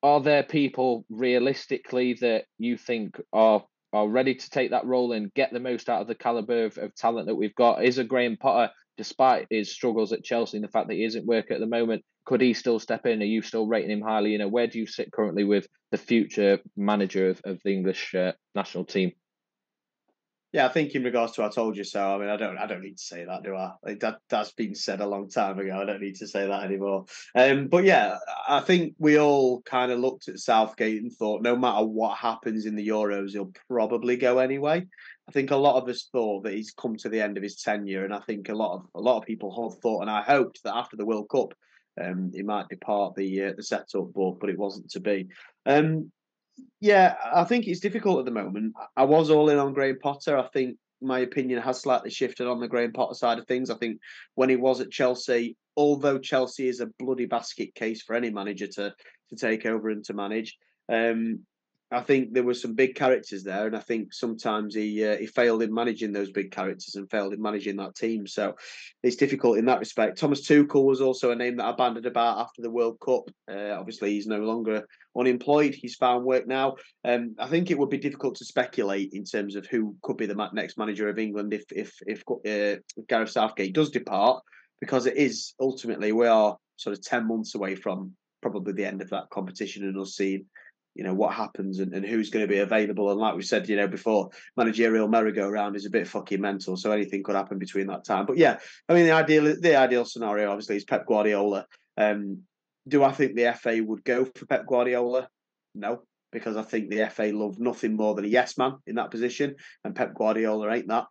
Are there people realistically that you think are are ready to take that role and get the most out of the caliber of, of talent that we've got? Is a Graham Potter despite his struggles at Chelsea and the fact that he isn't working at the moment, could he still step in? Are you still rating him highly? You know, where do you sit currently with the future manager of, of the English uh, national team? Yeah, I think in regards to I told you so. I mean, I don't, I don't need to say that, do I? Like that, that's been said a long time ago. I don't need to say that anymore. Um, but yeah, I think we all kind of looked at Southgate and thought, no matter what happens in the Euros, he'll probably go anyway. I think a lot of us thought that he's come to the end of his tenure, and I think a lot of a lot of people have thought, and I hoped that after the World Cup, um, he might depart the uh, the setup, but but it wasn't to be. Um, yeah, I think it's difficult at the moment. I was all in on Graham Potter. I think my opinion has slightly shifted on the Graham Potter side of things. I think when he was at Chelsea, although Chelsea is a bloody basket case for any manager to to take over and to manage, um, I think there were some big characters there, and I think sometimes he uh, he failed in managing those big characters and failed in managing that team. So it's difficult in that respect. Thomas Tuchel was also a name that I banded about after the World Cup. Uh, obviously, he's no longer unemployed; he's found work now. Um, I think it would be difficult to speculate in terms of who could be the next manager of England if if if, uh, if Gareth Southgate does depart, because it is ultimately we are sort of ten months away from probably the end of that competition and us seeing you know what happens and, and who's going to be available. And like we said, you know, before managerial merry-go-round is a bit fucking mental, so anything could happen between that time. But yeah, I mean the ideal the ideal scenario obviously is Pep Guardiola. Um, do I think the FA would go for Pep Guardiola? No, because I think the FA love nothing more than a yes man in that position, and Pep Guardiola ain't that.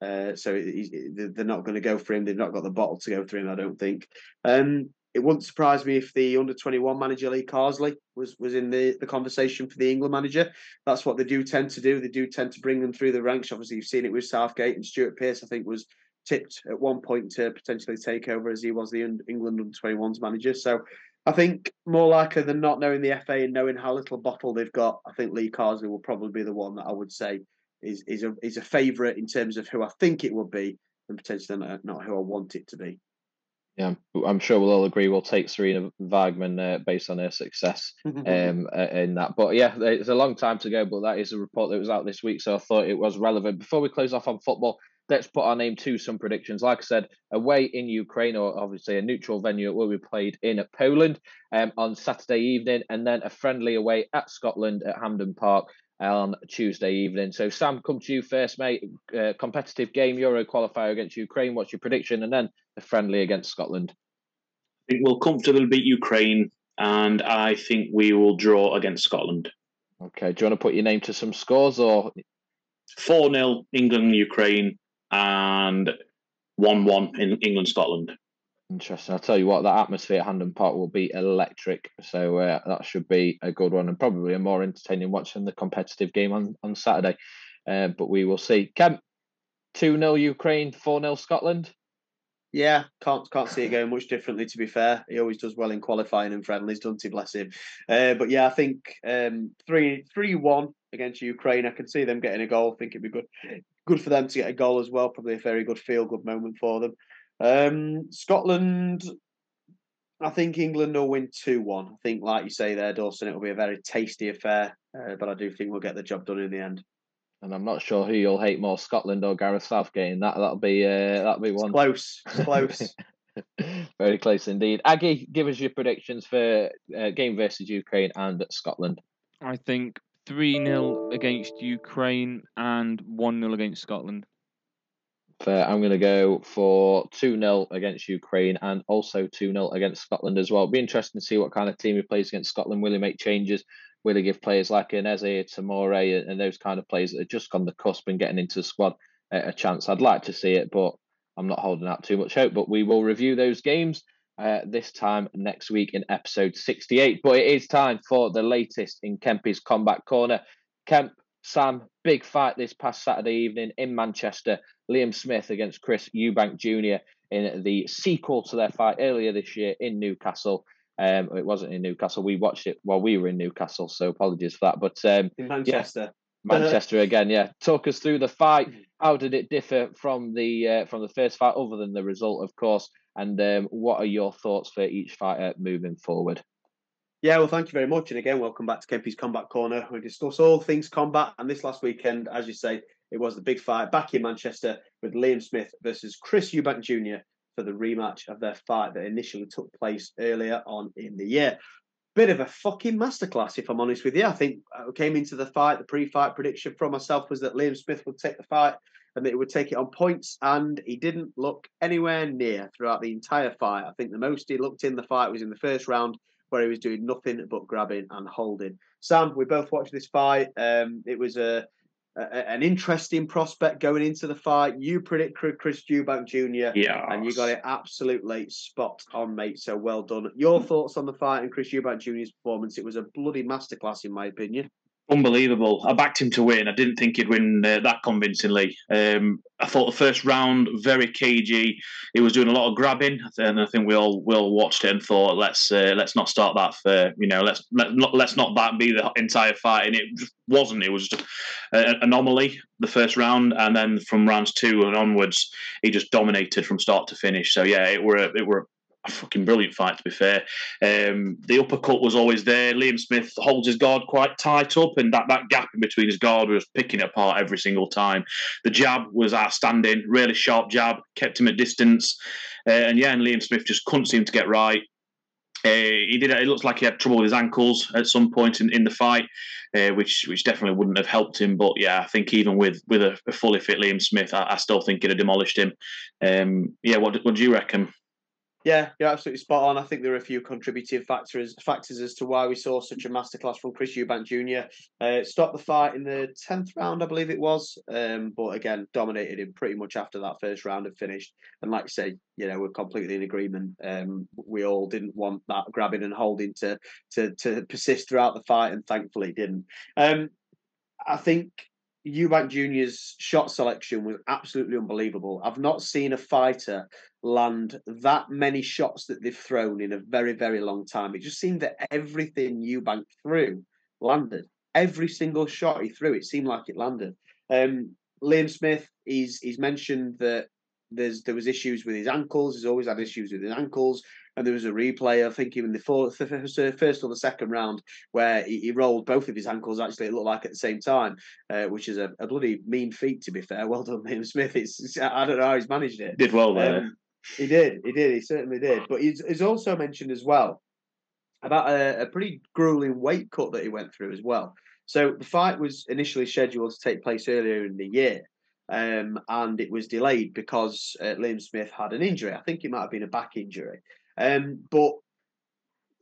Uh, so they're not going to go for him. They've not got the bottle to go through him. I don't think. Um, it wouldn't surprise me if the under 21 manager Lee Carsley was was in the, the conversation for the England manager. That's what they do tend to do. They do tend to bring them through the ranks. Obviously, you've seen it with Southgate and Stuart Pearce. I think was tipped at one point to potentially take over as he was the England under 21s manager. So I think more likely than not knowing the FA and knowing how little bottle they've got, I think Lee Carsley will probably be the one that I would say is is a is a favourite in terms of who I think it would be and potentially not, not who I want it to be. Yeah, I'm sure we'll all agree we'll take Sarina Wiegman uh, based on her success um, in that. But yeah, it's a long time to go, but that is a report that was out this week, so I thought it was relevant. Before we close off on football, let's put our name to some predictions. Like I said, away in Ukraine, or obviously a neutral venue it will be played in Poland um, on Saturday evening, and then a friendly away at Scotland at Hampden Park on Tuesday evening. So, Sam, come to you first, mate. Uh, competitive game, Euro qualifier against Ukraine. What's your prediction? And then a friendly against Scotland. I think we'll comfortably beat Ukraine, and I think we will draw against Scotland. Okay. Do you want to put your name to some scores or? 4 0 England, Ukraine, and 1 1 in England, Scotland. Interesting. I'll tell you what, that atmosphere at Hampden Park will be electric. So uh, that should be a good one and probably a more entertaining watch than the competitive game on, on Saturday. Uh, but we will see. Kemp, 2 0 Ukraine, 4 0 Scotland. Yeah, can't can't see it going much differently. To be fair, he always does well in qualifying and friendlies, doesn't he? Bless him. Uh, but yeah, I think um, three three one against Ukraine. I can see them getting a goal. I think it'd be good good for them to get a goal as well. Probably a very good feel good moment for them. Um, Scotland, I think England will win 2 1. I think, like you say there, Dawson, it will be a very tasty affair, uh, but I do think we'll get the job done in the end. And I'm not sure who you'll hate more, Scotland or Gareth Southgate. And that that'll be uh, that'll be one it's close, it's close, very close indeed. Aggie, give us your predictions for uh, game versus Ukraine and Scotland. I think three 0 against Ukraine and one 0 against Scotland. I'm going to go for 2 0 against Ukraine and also 2 0 against Scotland as well. It'll be interesting to see what kind of team he plays against Scotland. Will he make changes? Will he give players like Ineze, Tomori, and those kind of players that are just on the cusp and getting into the squad a chance? I'd like to see it, but I'm not holding out too much hope. But we will review those games uh, this time next week in episode 68. But it is time for the latest in Kempy's Combat Corner. Kemp, Sam, big fight this past Saturday evening in Manchester. Liam Smith against Chris Eubank Jr. in the sequel to their fight earlier this year in Newcastle. Um, it wasn't in Newcastle. We watched it while we were in Newcastle, so apologies for that. But um, in Manchester. Yeah, Manchester again, yeah. Talk us through the fight. How did it differ from the uh, from the first fight, other than the result, of course? And um, what are your thoughts for each fighter moving forward? Yeah, well, thank you very much. And again, welcome back to Kempy's Combat Corner. We discuss all things combat. And this last weekend, as you say, it was the big fight back in Manchester with Liam Smith versus Chris Eubank Jr. for the rematch of their fight that initially took place earlier on in the year. Bit of a fucking masterclass, if I'm honest with you. I think I came into the fight, the pre fight prediction from myself was that Liam Smith would take the fight and that he would take it on points, and he didn't look anywhere near throughout the entire fight. I think the most he looked in the fight was in the first round, where he was doing nothing but grabbing and holding. Sam, we both watched this fight. Um, it was a, a, an interesting prospect going into the fight. You predict Chris Eubank Jr. Yeah, and you got it absolutely spot on, mate. So well done. Your thoughts on the fight and Chris Eubank Jr.'s performance? It was a bloody masterclass, in my opinion unbelievable. I backed him to win. I didn't think he'd win uh, that convincingly. Um, I thought the first round very cagey. He was doing a lot of grabbing, and I think we all we all watched it and thought, let's uh, let's not start that for you know let's let not let's not that be the entire fight. And it wasn't. It was just an anomaly the first round, and then from rounds two and onwards, he just dominated from start to finish. So yeah, it were a, it were a fucking brilliant fight, to be fair. Um, the uppercut was always there. Liam Smith holds his guard quite tight up, and that, that gap in between his guard was picking it apart every single time. The jab was outstanding, really sharp jab, kept him at distance. Uh, and yeah, and Liam Smith just couldn't seem to get right. Uh, he did. It looks like he had trouble with his ankles at some point in, in the fight, uh, which which definitely wouldn't have helped him. But yeah, I think even with with a, a fully fit Liam Smith, I, I, still think he'd have demolished him. Um, yeah, what what do you reckon? Yeah, you're absolutely spot on. I think there are a few contributing factors factors as to why we saw such a masterclass from Chris Eubank Jr. Uh, stopped the fight in the tenth round, I believe it was, um, but again dominated him pretty much after that first round had finished. And like I say, you know, we're completely in agreement. Um, we all didn't want that grabbing and holding to to to persist throughout the fight, and thankfully it didn't. Um, I think Eubank Jr.'s shot selection was absolutely unbelievable. I've not seen a fighter land that many shots that they've thrown in a very, very long time. It just seemed that everything Eubank threw landed. Every single shot he threw, it seemed like it landed. Um, Liam Smith, he's he's mentioned that there's there was issues with his ankles. He's always had issues with his ankles, and there was a replay. I think even the fourth, the first or the second round where he, he, rolled both of his ankles. Actually, it looked like at the same time, uh, which is a, a, bloody mean feat. To be fair, well done, Liam Smith. It's I don't know how he's managed it. Did well there. Um, he did. He did. He certainly did. But he's, he's also mentioned as well about a, a pretty grueling weight cut that he went through as well. So the fight was initially scheduled to take place earlier in the year, um, and it was delayed because uh, Liam Smith had an injury. I think it might have been a back injury. Um, but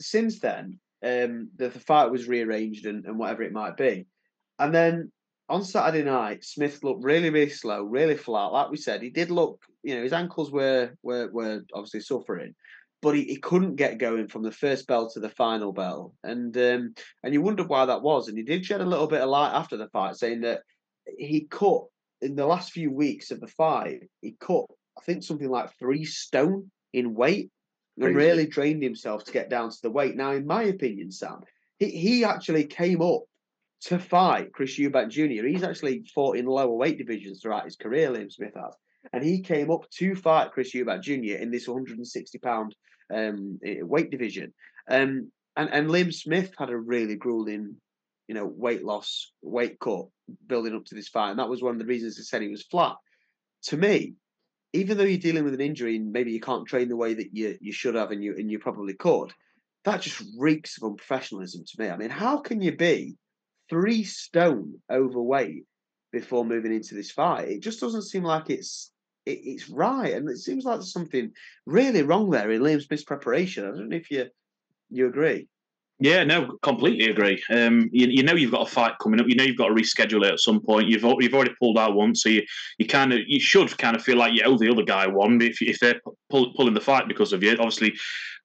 since then, um, the, the, fight was rearranged and, and whatever it might be. And then on Saturday night, Smith looked really, really slow, really flat. Like we said, he did look, you know, his ankles were were, were obviously suffering, but he, he couldn't get going from the first bell to the final bell. And um, and you wondered why that was. And he did shed a little bit of light after the fight, saying that he cut in the last few weeks of the fight, he cut, I think, something like three stone in weight and really trained himself to get down to the weight. Now, in my opinion, Sam, he, he actually came up to fight Chris Eubank Jr. He's actually fought in lower weight divisions throughout his career, Liam Smith has. And he came up to fight Chris Eubank Jr. in this 160 pound um, weight division. Um, and, and Liam Smith had a really grueling, you know, weight loss, weight cut building up to this fight. And that was one of the reasons he said he was flat. To me, even though you're dealing with an injury and maybe you can't train the way that you, you should have and you and you probably could, that just reeks of unprofessionalism to me. I mean, how can you be three stone overweight before moving into this fight? It just doesn't seem like it's it, it's right, and it seems like there's something really wrong there in Liam Smith's preparation. I don't know if you you agree. Yeah, no, completely agree. Um, you, you know you've got a fight coming up. You know you've got to reschedule it at some point. You've you've already pulled out once, so you, you kind of you should kind of feel like you owe the other guy one if if they're pull, pulling the fight because of you. Obviously,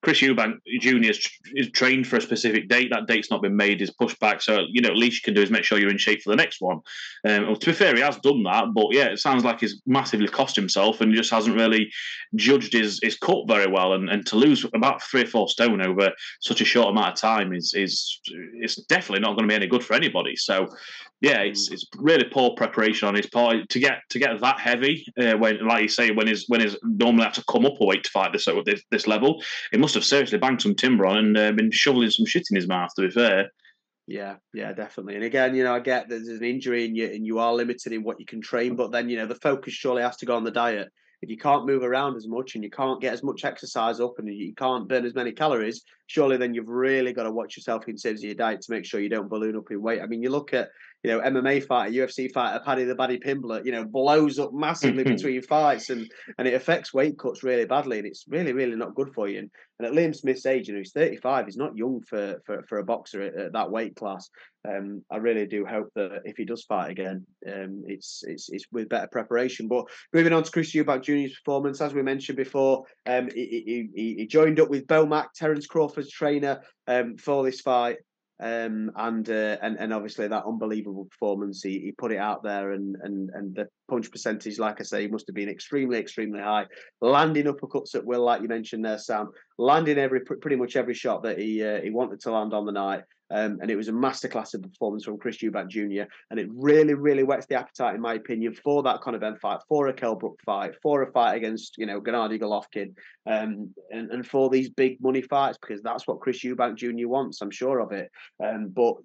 Chris Eubank Jr. Is, trained for a specific date. That date's not been made. Is pushed back. So you know, at least you can do is make sure you're in shape for the next one. Um, well, to be fair, he has done that, but yeah, it sounds like he's massively cost himself and just hasn't really judged his, his cut very well. And, and to lose about three or four stone over such a short amount of time is is it's definitely not going to be any good for anybody. So yeah, it's it's really poor preparation on his part to get to get that heavy uh, when, like you say, when he's when he's normally have to come up a weight to fight this at this, this level. It must have seriously banged some timber on and uh, been shoveling some shit in his mouth. To be fair. Yeah, yeah, definitely. And again, you know, I get there's an injury and you and you are limited in what you can train, but then you know the focus surely has to go on the diet. If you can't move around as much and you can't get as much exercise up and you can't burn as many calories, surely then you've really got to watch yourself in terms of your diet to make sure you don't balloon up in weight. I mean, you look at you know, MMA fighter, UFC fighter, Paddy the Baddy Pimblett, you know, blows up massively between fights and and it affects weight cuts really badly and it's really, really not good for you. And, and at Liam Smith's age, you know, he's 35, he's not young for for, for a boxer at, at that weight class. Um, I really do hope that if he does fight again, um, it's it's it's with better preparation. But moving on to Chris Eubank Jr.'s performance, as we mentioned before, um, he, he, he joined up with Bomac, Terence Crawford's trainer, um, for this fight. Um, and uh, and and obviously that unbelievable performance, he, he put it out there, and and and the punch percentage, like I say, must have been extremely extremely high. Landing uppercuts at will, like you mentioned there, Sam. Landing every pretty much every shot that he uh, he wanted to land on the night. Um, and it was a masterclass of performance from Chris Eubank Jr. And it really, really whets the appetite, in my opinion, for that Conor Benn fight, for a Kell Brook fight, for a fight against, you know, Gennady Golovkin, um, and, and for these big money fights, because that's what Chris Eubank Jr. wants, I'm sure of it. Um, but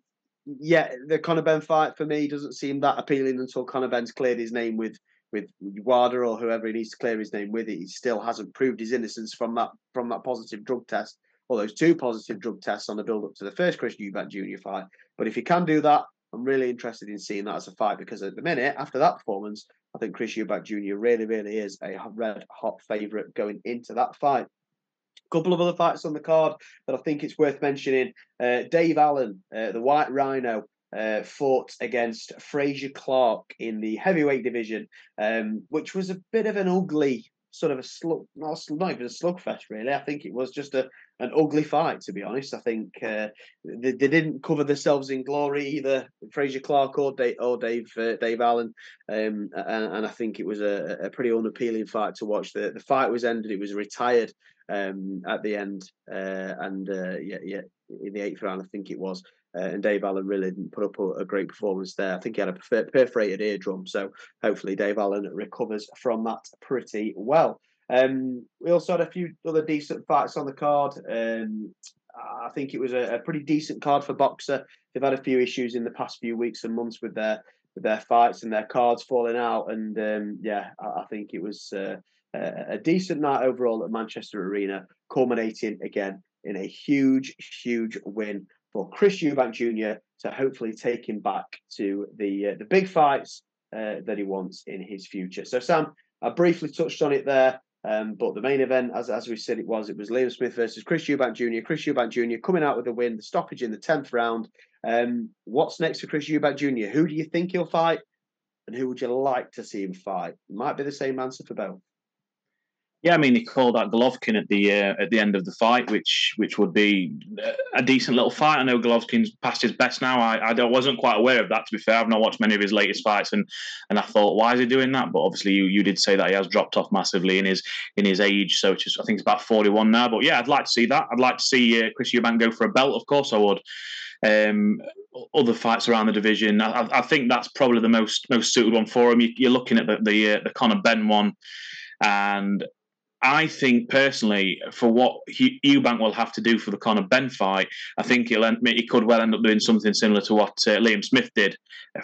yeah, the Conor Benn fight for me doesn't seem that appealing until Conor Benn's cleared his name with with WADA or whoever he needs to clear his name with it. He still hasn't proved his innocence from that from that positive drug test or those two positive drug tests on the build up to the first Chris Eubank Jr. fight. But if he can do that, I'm really interested in seeing that as a fight because at the minute, after that performance, I think Chris Eubank Jr. really, really is a red hot favourite going into that fight. A couple of other fights on the card that I think it's worth mentioning. Uh, Dave Allen, uh, the White Rhino, uh, fought against Fraser Clarke in the heavyweight division, um, which was a bit of an ugly sort of a slug, not even a slugfest really. I think it was just a an ugly fight to be honest. I think uh, they, they didn't cover themselves in glory either. Fraser Clarke or Dave or Dave uh, Dave Allen, um, and, and, I think it was a, a, pretty unappealing fight to watch. The the fight was ended. It was retired um, at the end, uh, and uh, yeah, yeah, in the eighth round I think it was. Uh, and Dave Allen really didn't put up a, a, great performance there. I think he had a perforated eardrum, so hopefully Dave Allen recovers from that pretty well. Um, we also had a few other decent fights on the card. Um, I think it was a, a, pretty decent card for Boxxer. They've had a few issues in the past few weeks and months with their with their fights and their cards falling out, and um, yeah, I, I, think it was uh, a, a decent night overall at Manchester Arena, culminating again in a huge, huge win for Chris Eubank Jr. to hopefully take him back to the uh, the big fights uh, that he wants in his future. So, Sam, I briefly touched on it there, um, but the main event, as as we said, it was it was Liam Smith versus Chris Eubank Jr. Chris Eubank Jr. coming out with a win, the stoppage in the tenth round. Um, what's next for Chris Eubank Jr.? Who do you think he'll fight, and who would you like to see him fight? Might be the same answer for both. Yeah, I mean, he called out Golovkin at the uh, at the end of the fight, which which would be a decent little fight. I know Golovkin's past his best now. I, I wasn't quite aware of that. To be fair, I've not watched many of his latest fights, and and I thought, why is he doing that? But obviously, you, you did say that he has dropped off massively in his in his age. So it's just, I think it's about forty one now. But yeah, I'd like to see that. I'd like to see uh, Chris Eubank go for a belt. Of course, I would. Um, other fights around the division, I, I, think that's probably the most most suited one for him. You, are looking at the the, uh, the Conor Benn one, and I think personally, for what Eubank will have to do for the Conor Benn fight, I think he'll end, he could well end up doing something similar to what uh, Liam Smith did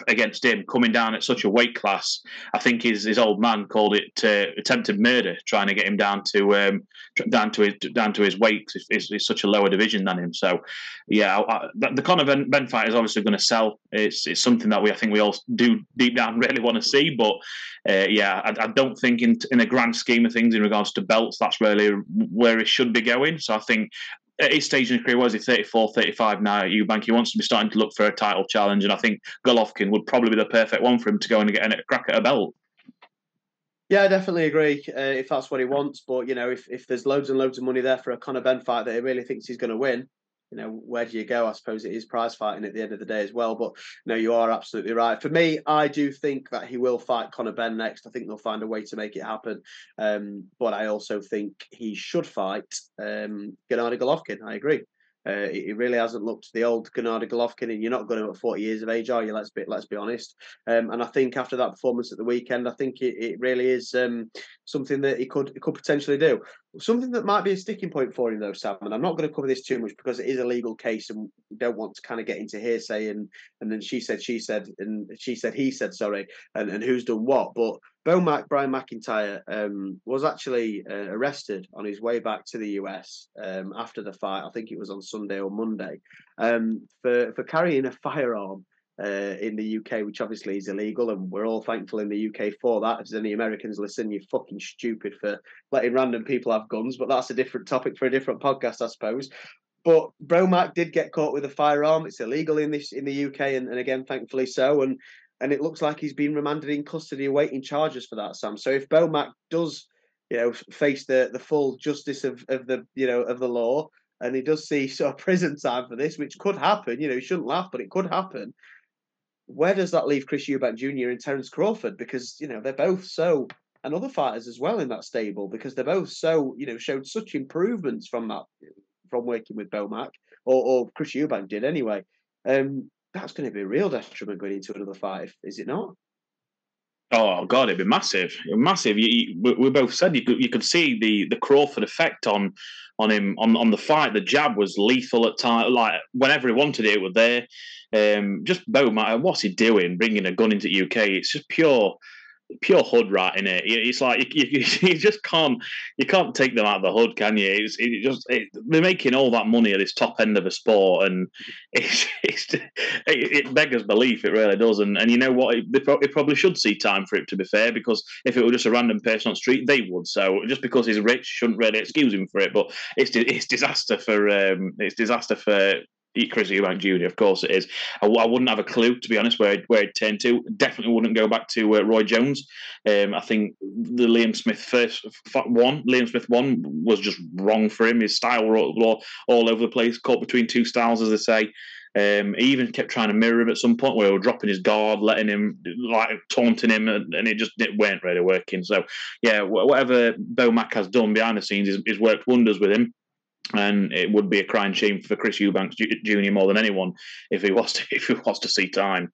against him, coming down at such a weight class. I think his his old man called it uh, attempted murder, trying to get him down to um, down to his down to his weight. It's, it's, such a lower division than him. So, yeah, I, the Conor Benn, Benn fight is obviously going to sell. It's it's something that we I think we all do deep down really want to see. But uh, yeah, I, I don't think in in a grand scheme of things in regards to belts, that's really where it should be going. So I think at his stage in his career, was he 34, 35 now at Eubank? He wants to be starting to look for a title challenge, and I think Golovkin would probably be the perfect one for him to go and get a crack at a belt. Yeah, I definitely agree. Uh, if that's what he wants, but you know, if, if there's loads and loads of money there for a Conor Benn fight that he really thinks he's going to win, you know, where do you go? I suppose it is prize fighting at the end of the day as well. But no, you are absolutely right. For me, I do think that he will fight Conor Benn next. I think they'll find a way to make it happen. Um, but I also think he should fight um, Gennady Golovkin. I agree. Uh, he really hasn't looked the old Gennady Golovkin, and you're not going to at 40 years of age, are you? Let's be let's be honest. Um, and I think after that performance at the weekend, I think it, it really is um, something that he could he could potentially do. Something that might be a sticking point for him, though, Sam. And I'm not going to cover this too much because it is a legal case, and we don't want to kind of get into hearsay and and then she said she said and she said he said sorry, and and who's done what, but. Bo Mac, Brian McIntyre um, was actually uh, arrested on his way back to the US um, after the fight. I think it was on Sunday or Monday um, for for carrying a firearm uh, in the UK, which obviously is illegal, and we're all thankful in the UK for that. If there's any Americans listen, you're fucking stupid for letting random people have guns, but that's a different topic for a different podcast, I suppose. But Bomac did get caught with a firearm. It's illegal in this in the UK, and, and again, thankfully so. And and it looks like he's been remanded in custody awaiting charges for that, Sam. So if Bomac does, you know, face the the full justice of, of the you know of the law, and he does see sort of prison time for this, which could happen, you know, he shouldn't laugh, but it could happen. Where does that leave Chris Eubank Jr. and Terence Crawford? Because you know they're both so, and other fighters as well in that stable, because they're both so, you know, showed such improvements from that from working with Bomac, or, or Chris Eubank did anyway. Um, that's going to be a real detriment going into another fight, is it not? Oh God, it'd be massive, massive. You, you, we both said you could you could see the the Crawford effect on on him on on the fight. The jab was lethal at time, like whenever he wanted it, it was there. Um, just Bo, what's he doing? Bringing a gun into the UK? It's just pure pure hood rat in it. It's like you, you, you, just can't you can't take them out of the hood, can you? It's it just it, they're making all that money at this top end of a sport, and it's, it's it, it, beggars belief. It really does. And and you know what? It, it, probably should see time for it to be fair, because if it were just a random person on the street, they would. So just because he's rich, shouldn't really excuse him for it. But it's it's disaster for um, it's disaster for Chris Eubank Jr. Of course it is. I, I, wouldn't have a clue to be honest where where it turned to. Definitely wouldn't go back to uh, Roy Jones. Um, I think the Liam Smith first one, Liam Smith one was just wrong for him. His style all, all over the place, caught between two styles, as they say. Um, he even kept trying to mirror him at some point where he was dropping his guard, letting him, like taunting him, and, and it just it weren't really working. So, yeah, whatever Bo Mac has done behind the scenes is, is worked wonders with him and it would be a crying shame for Chris Eubanks Jr. more than anyone if he was to, if he was to see time.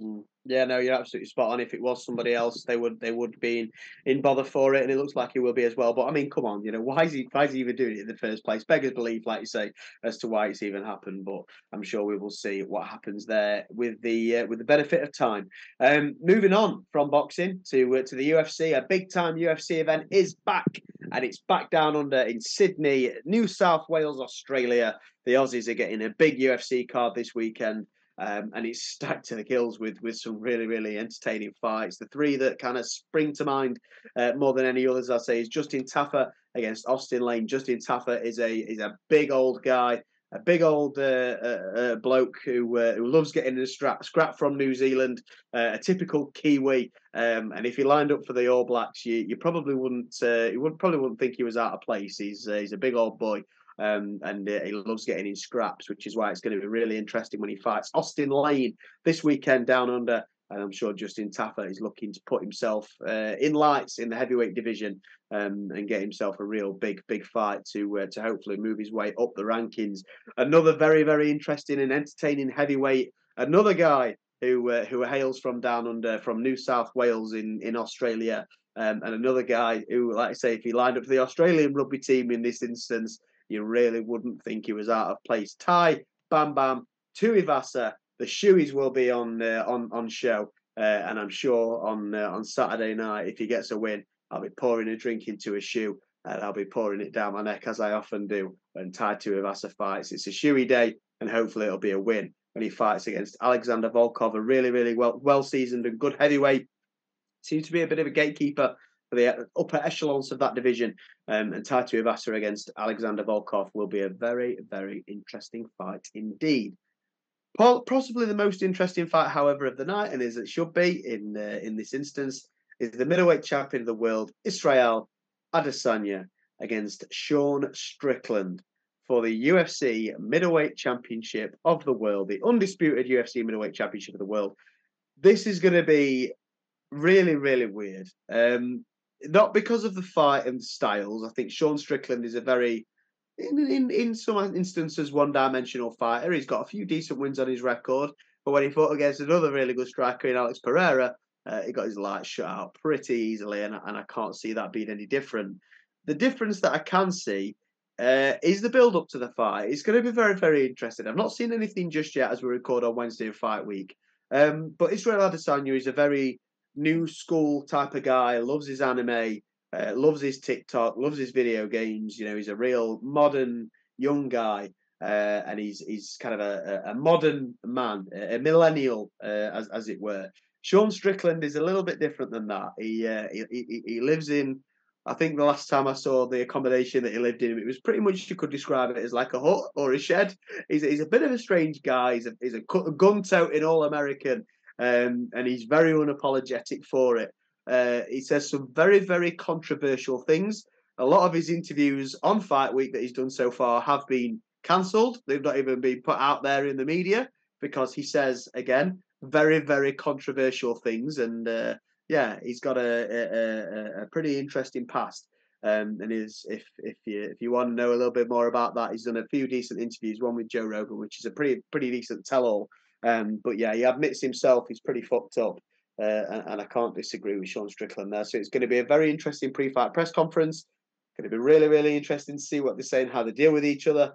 Mm. Yeah, no, you're absolutely spot on. If it was somebody else, they would they would be in, in bother for it, and it looks like he will be as well. But I mean, come on, you know, why is he why is he even doing it in the first place? Beggars belief, like you say, as to why it's even happened. But I'm sure we will see what happens there with the uh, with the benefit of time. Um, moving on from boxing to uh, to the UFC, a big time UFC event is back, and it's back down under in Sydney, New South Wales, Australia. The Aussies are getting a big UFC card this weekend. Um, and it's stacked to the gills with with some really really entertaining fights. The three that kind of spring to mind uh, more than any others, I say, is Justin Tafa against Austin Lane. Justin Tafa is a is a big old guy, a big old uh, uh, uh bloke who uh, who loves getting a scrap, scrap from New Zealand, uh, a typical Kiwi. Um, and if he lined up for the All Blacks, you you probably wouldn't you would probably wouldn't think he was out of place. He's he's a big old boy. Um, and uh, he loves getting in scraps, which is why it's going to be really interesting when he fights Austin Lane this weekend down under. And I'm sure Justin Tafa is looking to put himself uh, in lights in the heavyweight division um, and get himself a real big, big fight to uh, to hopefully move his way up the rankings. Another very, very interesting and entertaining heavyweight. Another guy who uh, who hails from down under from New South Wales in in Australia Um, and another guy who, like I say, if he lined up for the Australian rugby team in this instance, you really wouldn't think he was out of place. Tai, Bam Bam, Tuivasa, the Shoeys will be on uh, on on show, uh, and I'm sure on uh, on Saturday night, if he gets a win, I'll be pouring a drink into a shoe and I'll be pouring it down my neck as I often do when Tai Tuivasa fights. It's a shoey day, and hopefully it'll be a win when he fights against Alexander Volkov, a really really well well seasoned and good heavyweight. Seems to be a bit of a gatekeeper for the upper echelons of that division. Um, and Tai Tuivasa against Alexander Volkov will be a very, very interesting fight indeed. Possibly the most interesting fight, however, of the night, and as it should be in uh, in this instance, is the middleweight champion of the world, Israel Adesanya, against Sean Strickland for the UFC middleweight championship of the world, the undisputed UFC middleweight championship of the world. This is going to be really, really weird. Um, not because of the fight and styles. I think Sean Strickland is a very, in in, in some instances, one dimensional fighter. He's got a few decent wins on his record, but when he fought against another really good striker in Alex Pereira, uh, he got his lights shut out pretty easily, and, and I can't see that being any different. The difference that I can see uh, is the build up to the fight. It's going to be very, very interesting. I've not seen anything just yet as we record on Wednesday of fight week. Um, but Israel Adesanya is a very new school type of guy, loves his anime, uh, loves his TikTok, loves his video games. You know, he's a real modern young guy. Uh, and he's he's kind of a, a modern man, a millennial, uh, as as it were. Sean Strickland is a little bit different than that. He, uh, he, he he lives in. I think the last time I saw the accommodation that he lived in, it was pretty much you could describe it as like a hut or a shed. He's, he's a bit of a strange guy. He's a, he's a gun toting all American um, and he's very unapologetic for it. Uh, he says some very, very controversial things. A lot of his interviews on Fight Week that he's done so far have been cancelled. They've not even been put out there in the media because he says, again, very, very controversial things. And uh, yeah, he's got a, a, a pretty interesting past. Um, and is if if you if you want to know a little bit more about that, he's done a few decent interviews. One with Joe Rogan, which is a pretty pretty decent tell all um, but yeah, he admits himself he's pretty fucked up. Uh, and, and, I can't disagree with Sean Strickland there. So it's going to be a very interesting pre-fight press conference. Going to be really, really interesting to see what they're saying, how they deal with each other.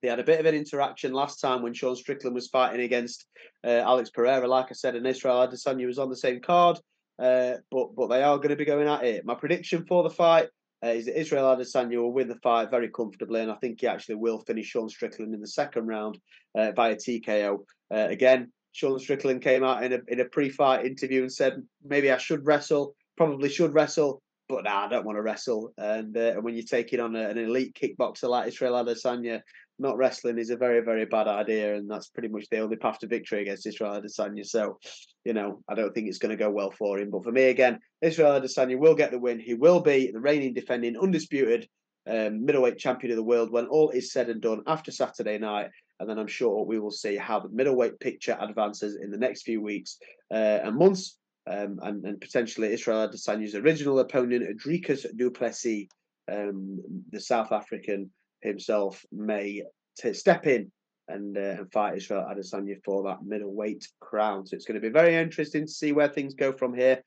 They had a bit of an interaction last time when Sean Strickland was fighting against uh, Alex Pereira. Like I said, and Israel Adesanya was on the same card, uh, but but they are going to be going at it. My prediction for the fight uh, is that Israel Adesanya will win the fight very comfortably, and I think he actually will finish Sean Strickland in the second round uh, via TKO. Uh, again, Sean Strickland came out in a in a pre-fight interview and said maybe I should wrestle, probably should wrestle, but nah, I don't want to wrestle. And, uh, and when you're taking on a, an elite kickboxer like Israel Adesanya, not wrestling is a very very bad idea, and that's pretty much the only path to victory against Israel Adesanya. So, you know, I don't think it's going to go well for him. But for me, again, Israel Adesanya will get the win. He will be the reigning, defending, undisputed um, middleweight champion of the world when all is said and done after Saturday night and then I'm sure we will see how the middleweight picture advances in the next few weeks uh, and months, um, and, and, potentially Israel Adesanya's original opponent, Dricus du Plessis, um, the South African himself, may t- step in and, uh, and fight Israel Adesanya for that middleweight crown. So it's going to be very interesting to see where things go from here.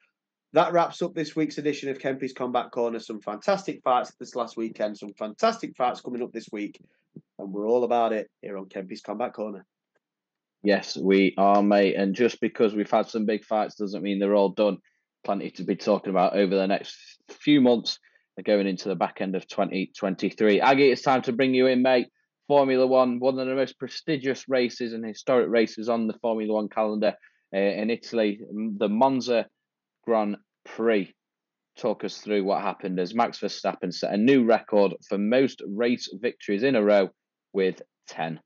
That wraps up this week's edition of Kempy's Combat Corner. Some fantastic fights this last weekend, some fantastic fights coming up this week and we're all about it here on Kempy's Combat Corner. Yes, we are, mate. And just because we've had some big fights doesn't mean they're all done. Plenty to be talking about over the next few months, going into the back end of 2023. Aggie, it's time to bring you in, mate. Formula One, one of the most prestigious races and historic races on the Formula One calendar uh, in Italy, the Monza Grand Prix. Talk us through what happened as Max Verstappen set a new record for most race victories in a row with 10.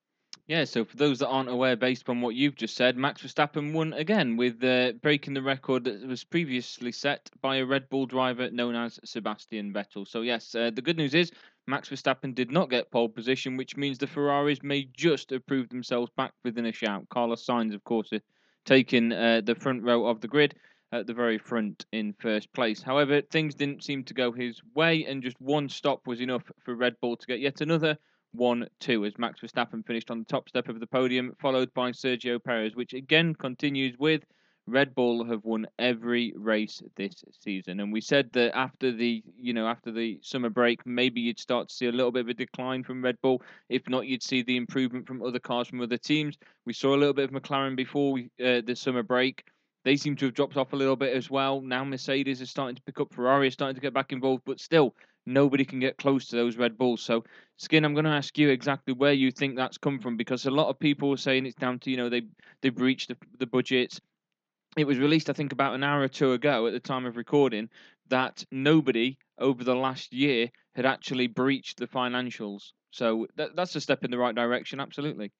Yeah, so for those that aren't aware, based upon what you've just said, Max Verstappen won again with uh, breaking the record that was previously set by a Red Bull driver known as Sebastian Vettel. So, yes, uh, the good news is Max Verstappen did not get pole position, which means the Ferraris may just have proved themselves back within a shout. Carlos Sainz, of course, taking uh, the front row of the grid at the very front in first place. However, things didn't seem to go his way, and just one stop was enough for Red Bull to get yet another 1 2 as Max Verstappen finished on the top step of the podium, followed by Sergio Perez, which again continues with Red Bull have won every race this season, and we said that after the you know after the summer break, maybe you'd start to see a little bit of a decline from Red Bull. If not, you'd see the improvement from other cars from other teams. We saw a little bit of McLaren before we, uh, the summer break. They seem to have dropped off a little bit as well. Now Mercedes is starting to pick up. Ferrari is starting to get back involved, but still, nobody can get close to those Red Bulls. So, Skin, I'm going to ask you exactly where you think that's come from because a lot of people are saying it's down to you know they they breached the, the it was released, I think, about an hour or two ago at the time of recording that nobody over the last year had actually breached the financials. So that, that's a step in the right direction, absolutely.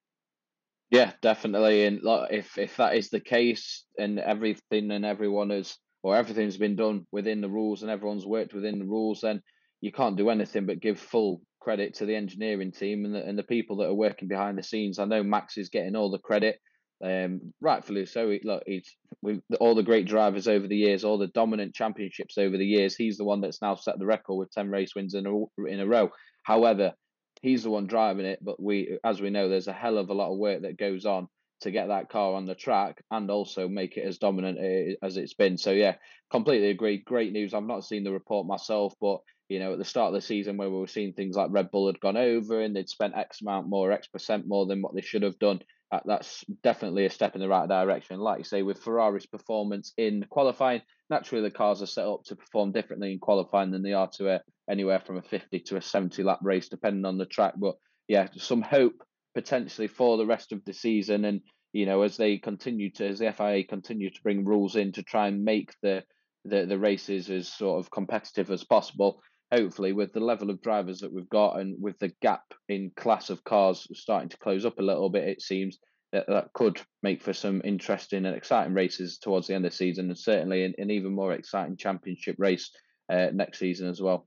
Yeah, definitely. And if if that is the case, and everything and everyone has or everything's been done within the rules, and everyone's worked within the rules, then you can't do anything but give full credit to the engineering team and the, and the people that are working behind the scenes. I know Max is getting all the credit um, rightfully so. He, look, he's with all the great drivers over the years, all the dominant championships over the years. He's the one that's now set the record with ten race wins in a in a row. However, he's the one driving it. But we, as we know, there's a hell of a lot of work that goes on to get that car on the track and also make it as dominant eh, as it's been. So yeah, completely agree. Great news. I've not seen the report myself, but you know, at the start of the season where we were seeing things like Red Bull had gone over and they'd spent X amount more, X percent more than what they should have done that, that's definitely a step in the right direction. Like you say, with Ferrari's performance in qualifying, naturally the cars are set up to perform differently in qualifying than they are to a, anywhere from a 50 to a 70 lap race, depending on the track. But yeah, some hope potentially for the rest of the season. And, you know, as they continue to, as the FIA continue to bring rules in to try and make the, the, the races as sort of competitive as possible, hopefully with the level of drivers that we've got and with the gap in class of cars starting to close up a little bit, it seems that, that could make for some interesting and exciting races towards the end of the season, and certainly an, an even more exciting championship race uh, next season as well.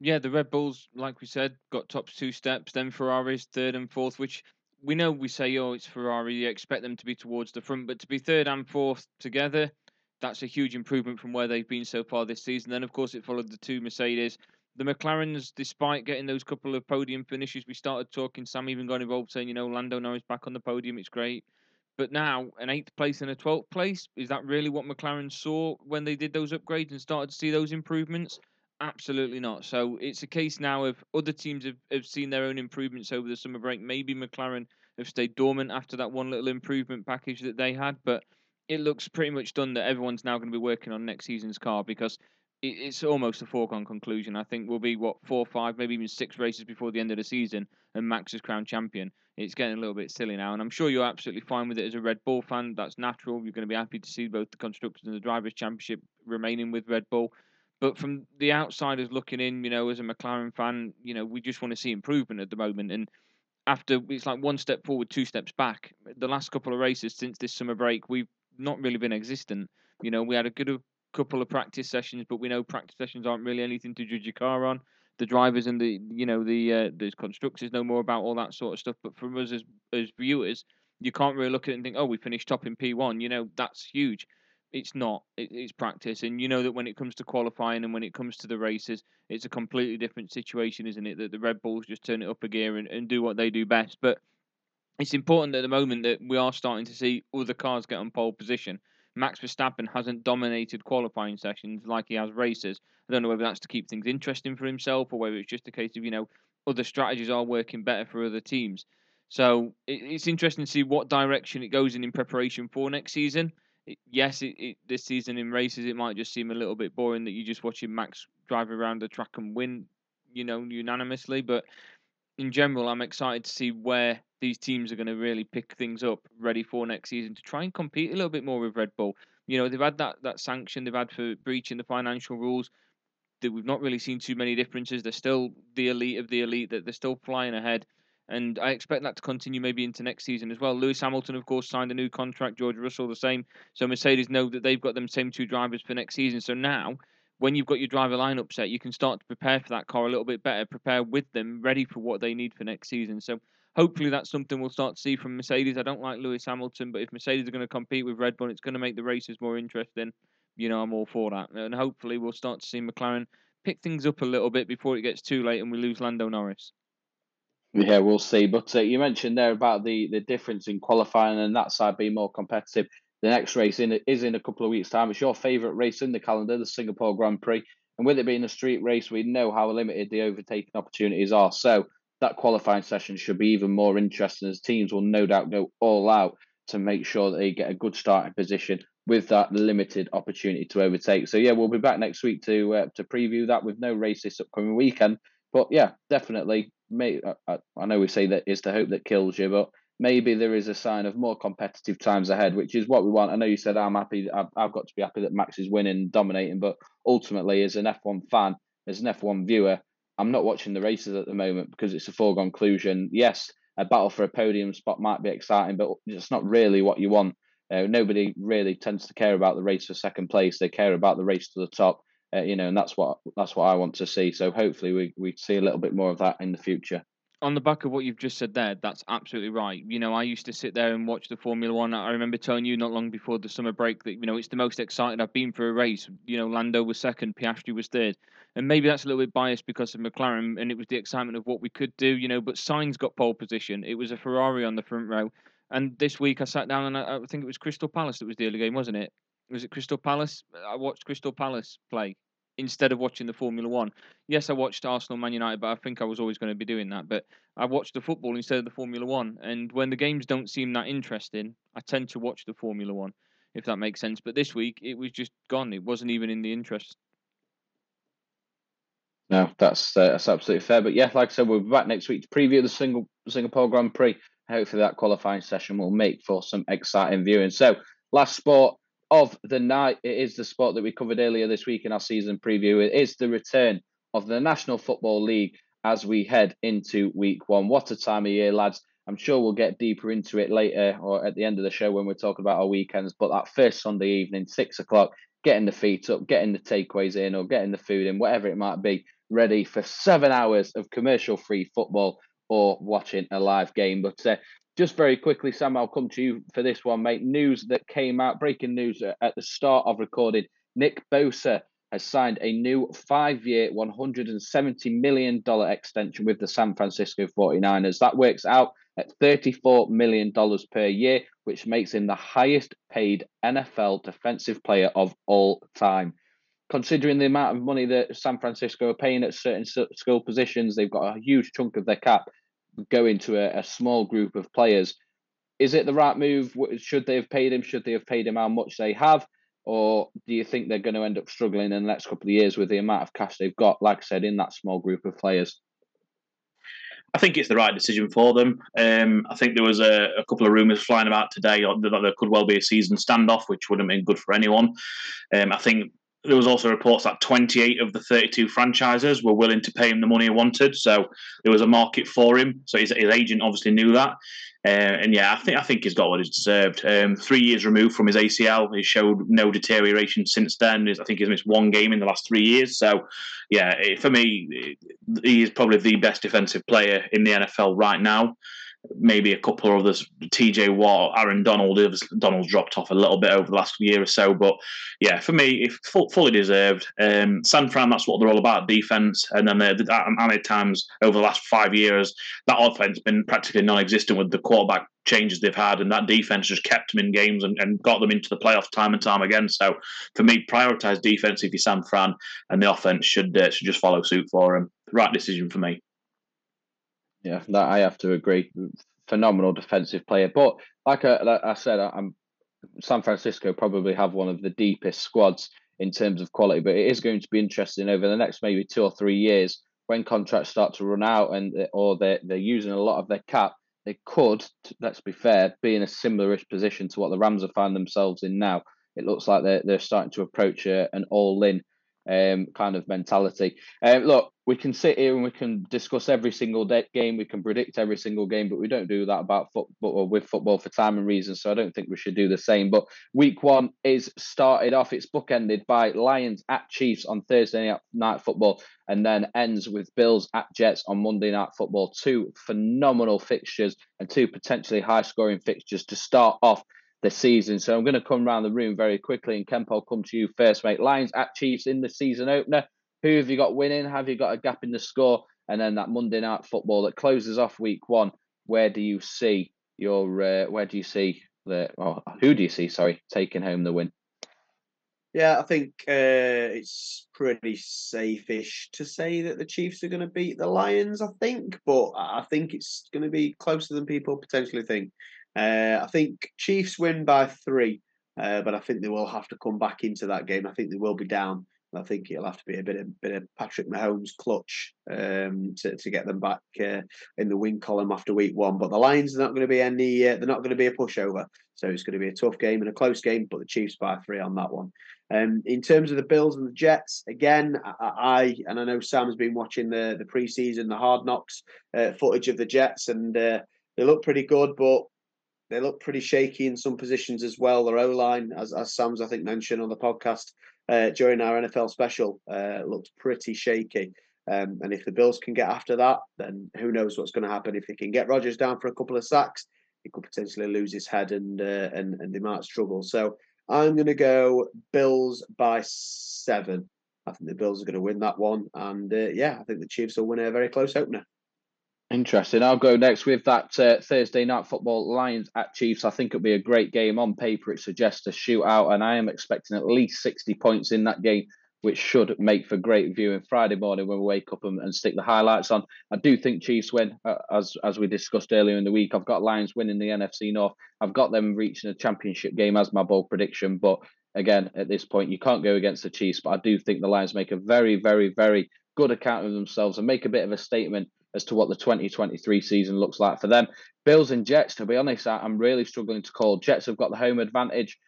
Yeah, the Red Bulls, like we said, got top two steps, then Ferrari's third and fourth, which we know we say, oh, it's Ferrari, you expect them to be towards the front, but to be third and fourth together, that's a huge improvement from where they've been so far this season. Then, of course, it followed the two Mercedes. The McLarens, despite getting those couple of podium finishes, we started talking. Sam even got involved, saying, you know, Lando Norris back on the podium, it's great. But now, an eighth place and a 12th place, is that really what McLaren saw when they did those upgrades and started to see those improvements? Absolutely not. So it's a case now of other teams have, have seen their own improvements over the summer break. Maybe McLaren have stayed dormant after that one little improvement package that they had, but it looks pretty much done that everyone's now going to be working on next season's car because it's almost a foregone conclusion. I think we'll be what four, five, maybe even six races before the end of the season, and Max is crowned champion. It's getting a little bit silly now, and I'm sure you're absolutely fine with it as a Red Bull fan. That's natural. You're going to be happy to see both the constructors and the drivers' championship remaining with Red Bull. But from the outsiders looking in, you know, as a McLaren fan, you know, we just want to see improvement at the moment. And after it's like one step forward, two steps back. The last couple of races since this summer break, we've not really been existent. You know, we had a good couple of practice sessions, but we know practice sessions aren't really anything to judge your car on. The drivers and the you know the uh, the constructors know more about all that sort of stuff. But for us as as viewers, you can't really look at it and think, oh, we finished top in P1. You know that's huge. It's not. It, it's practice, and you know that when it comes to qualifying and when it comes to the races, it's a completely different situation, isn't it? That the Red Bulls just turn it up a gear and, and do what they do best. But it's important at the moment that we are starting to see other cars get on pole position. Max Verstappen hasn't dominated qualifying sessions like he has races. I don't know whether that's to keep things interesting for himself or whether it's just a case of, you know, other strategies are working better for other teams. So it's interesting to see what direction it goes in in preparation for next season. yes, it, it, this season in races it might just seem a little bit boring that you're just watching Max drive around the track and win, you know, unanimously. But in general, I'm excited to see where these teams are going to really pick things up ready for next season to try and compete a little bit more with Red Bull. You know, they've had that, that sanction they've had for breaching the financial rules. That we've not really seen too many differences. They're still the elite of the elite. That they're still flying ahead, and I expect that to continue maybe into next season as well. Lewis Hamilton, of course, signed a new contract. George Russell the same. So Mercedes know that they've got them same two drivers for next season. So now when you've got your driver lineup set, you can start to prepare for that car a little bit better, prepare with them, ready for what they need for next season. So hopefully that's something we'll start to see from Mercedes. I don't like Lewis Hamilton, but if Mercedes are going to compete with Red Bull, it's going to make the races more interesting. You know, I'm all for that. And hopefully we'll start to see McLaren pick things up a little bit before it gets too late and we lose Lando Norris. Yeah, we'll see. But uh, you mentioned there about the, the difference in qualifying and that side being more competitive The next race in is in a couple of weeks' time. It's your favourite race in the calendar, the Singapore Grand Prix. And with it being a street race, we know how limited the overtaking opportunities are. So that qualifying session should be even more interesting as teams will no doubt go all out to make sure that they get a good starting position with that limited opportunity to overtake. So yeah, we'll be back next week to uh, to preview that with no race this upcoming weekend. But yeah, definitely. I, I know we say that is the hope that kills you, but maybe there is a sign of more competitive times ahead, which is what we want. I know you said I'm happy. I've, I've got to be happy that Max is winning, dominating, but ultimately, as an F1 fan, as an F1 viewer, I'm not watching the races at the moment because it's a foregone conclusion. Yes, a battle for a podium spot might be exciting, but it's not really what you want. Uh, nobody really tends to care about the race for second place. They care about the race to the top, uh, you know, and that's what that's what I want to see. So hopefully we we see a little bit more of that in the future on the back of what you've just said there, that's absolutely right. You know, I used to sit there and watch the Formula One. I remember telling you not long before the summer break that, you know, it's the most exciting I've been for a race. You know, Lando was second, Piastri was third. And maybe that's a little bit biased because of McLaren and it was the excitement of what we could do, you know, but Sainz got pole position. It was a Ferrari on the front row. And this week I sat down and I, I think it was Crystal Palace that was the early game, wasn't it? Was it Crystal Palace? I watched Crystal Palace play instead of watching the Formula One. Yes, I watched Arsenal Man United, but I think I was always going to be doing that. But I watched the football instead of the Formula One. And when the games don't seem that interesting, I tend to watch the Formula One, if that makes sense. But this week, it was just gone. It wasn't even in the interest. No, that's uh, that's absolutely fair. But yeah, like I said, we'll be back next week to preview the single Singapore Grand Prix. Hopefully, that qualifying session will make for some exciting viewing. So, last sport of the night. It is the spot that we covered earlier this week in our season preview. It is the return of the National Football League as we head into week one. What a time of year, lads. I'm sure we'll get deeper into it later or at the end of the show when we're talking about our weekends. But that first Sunday evening, six o'clock, getting the feet up, getting the takeaways in, or getting the food in, whatever it might be, ready for seven hours of commercial free football or watching a live game. But uh, just very quickly, Sam, I'll come to you for this one, mate. News that came out, breaking news at the start of recording. Nick Bosa has signed a new five year, $170 million extension with the San Francisco 49ers. That works out at $34 million per year, which makes him the highest paid NFL defensive player of all time. Considering the amount of money that San Francisco are paying at certain skill positions, they've got a huge chunk of their cap go into a, a small group of players. Is it the right move? Should they have paid him? Should they have paid him how much they have? Or do you think they're going to end up struggling in the next couple of years with the amount of cash they've got, like I said, in that small group of players? I think it's the right decision for them. Um, I think there was a, a couple of rumours flying about today that there could well be a season standoff, which wouldn't have been good for anyone. Um, I think there was also reports that 28 of the 32 franchises were willing to pay him the money he wanted. So there was a market for him. So his, his agent obviously knew that. Uh, and yeah, I think I think he's got what he's deserved. Um, three years removed from his ACL, he showed no deterioration since then. I think he's missed one game in the last three years. So, yeah, for me, he is probably the best defensive player in the NFL right now maybe a couple of others, TJ Watt, Aaron Donald. Donald's dropped off a little bit over the last year or so, but yeah, for me, if fully deserved. Um, San Fran, that's what they're all about, defense. And then the, the, how many times over the last five years that offense been practically non-existent with the quarterback changes they've had, and that defense just kept them in games and, and got them into the playoffs time and time again. So for me, prioritize defense if you're San Fran, and the offense should uh, should just follow suit for him. Right decision for me. Yeah, that I have to agree. Phenomenal defensive player, but like I, like I said, I'm San Francisco probably have one of the deepest squads in terms of quality. But it is going to be interesting over the next maybe two or three years when contracts start to run out and uh, or they're they're using a lot of their cap. They could, let's be fair, be in a similarish position to what the Rams have found themselves in now. It looks like they're they're starting to approach a, an all-in um, kind of mentality. Uh, look, we can sit here and we can discuss every single game, we can predict every single game, but we don't do that about football or with football for time and reason. So I don't think we should do the same. But week one is started off, it's bookended by Lions at Chiefs on Thursday night football, and then ends with Bills at Jets on Monday night football. Two phenomenal fixtures and two potentially high scoring fixtures to start off the season. So I'm going to come around the room very quickly. And Kemp, I'll come to you first, mate. Lions at Chiefs in the season opener. Who have you got winning? Have you got a gap in the score? And then that Monday night football that closes off week one. Where do you see your uh, where do you see the or who do you see? Sorry, taking home the win. Yeah, I think uh, it's pretty safe-ish to say that the Chiefs are going to beat the Lions. I think, but I think it's going to be closer than people potentially think. Uh, I think Chiefs win by three, uh, but I think they will have to come back into that game. I think they will be down. I think it'll have to be a bit of bit of Patrick Mahomes clutch um, to to get them back uh, in the win column after week one. But the Lions are not going to be any. Uh, they're not going to be a pushover. So it's going to be a tough game and a close game. But the Chiefs by three on that one. Um, in terms of the Bills and the Jets, again, I, I and I know Sam's been watching the the preseason, the Hard Knocks uh, footage of the Jets, and uh, they look pretty good, but they look pretty shaky in some positions as well. Their O line, as, as Sam's I think mentioned on the podcast, uh, during our NFL special uh, looked pretty shaky. Um, and if the Bills can get after that, then who knows what's going to happen. If they can get Rodgers down for a couple of sacks, he could potentially lose his head and uh, and and they might struggle. So I'm going to go Bills by seven. I think the Bills are going to win that one, and uh, yeah, I think the Chiefs will win a very close opener. Interesting. I'll go next with that uh, Thursday night football Lions at Chiefs. I think it'll be a great game on paper. It suggests a shootout, and I am expecting at least 60 points in that game, which should make for great viewing Friday morning when we wake up and, and stick the highlights on. I do think Chiefs win, uh, as as we discussed earlier in the week. I've got Lions winning the NFC North. I've got them reaching a championship game as my bold prediction, but again, at this point, you can't go against the Chiefs. But I do think the Lions make a very, very, very good account of themselves and make a bit of a statement as to what the 2023 season looks like for them. Bills and Jets, to be honest, I'm really struggling to call. Jets have got the home advantage.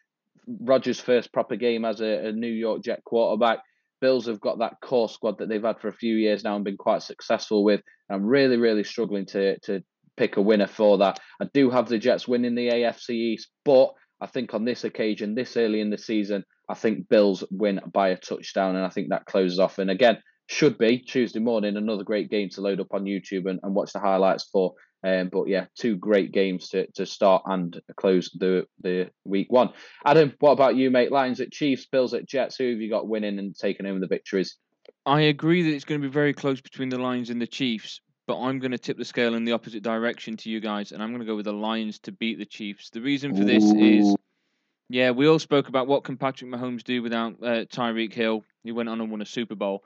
Rodgers' first proper game as a, a New York Jet quarterback. Bills have got that core squad that they've had for a few years now and been quite successful with. I'm really, really struggling to to pick a winner for that. I do have the Jets winning the AFC East, but I think on this occasion, this early in the season, I think Bills win by a touchdown, and I think that closes off. And again, should be Tuesday morning. Another great game to load up on YouTube and, and watch the highlights for. Um, but yeah, two great games to, to start and close the the week one. Adam, what about you, mate? Lions at Chiefs, Bills at Jets. Who have you got winning and taking home the victories? I agree that it's going to be very close between the Lions and the Chiefs, but I'm going to tip the scale in the opposite direction to you guys, and I'm going to go with the Lions to beat the Chiefs. The reason for this Ooh. is, yeah, we all spoke about what can Patrick Mahomes do without uh, Tyreek Hill. He went on and won a Super Bowl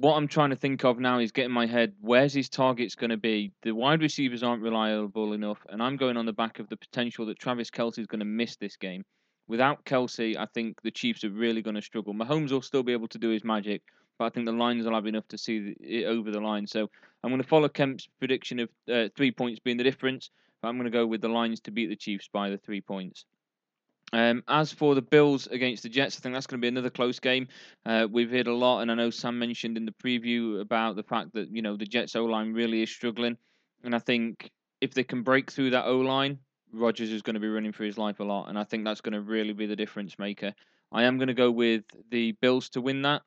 what I'm trying to think of now is getting my head where's his targets going to be. The wide receivers aren't reliable enough, and I'm going on the back of the potential that Travis Kelce is going to miss this game. Without Kelce, I think the Chiefs are really going to struggle. Mahomes will still be able to do his magic, but I think the Lions will have enough to see it over the line. So I'm going to follow Kemp's prediction of uh, three points being the difference, but I'm going to go with the Lions to beat the Chiefs by the three points. Um, as for the Bills against the Jets, I think that's going to be another close game. Uh, we've heard a lot, and I know Sam mentioned in the preview about the fact that you know the Jets O line really is struggling, and I think if they can break through that O line, Rodgers is going to be running for his life a lot, and I think that's going to really be the difference maker. I am going to go with the Bills to win that.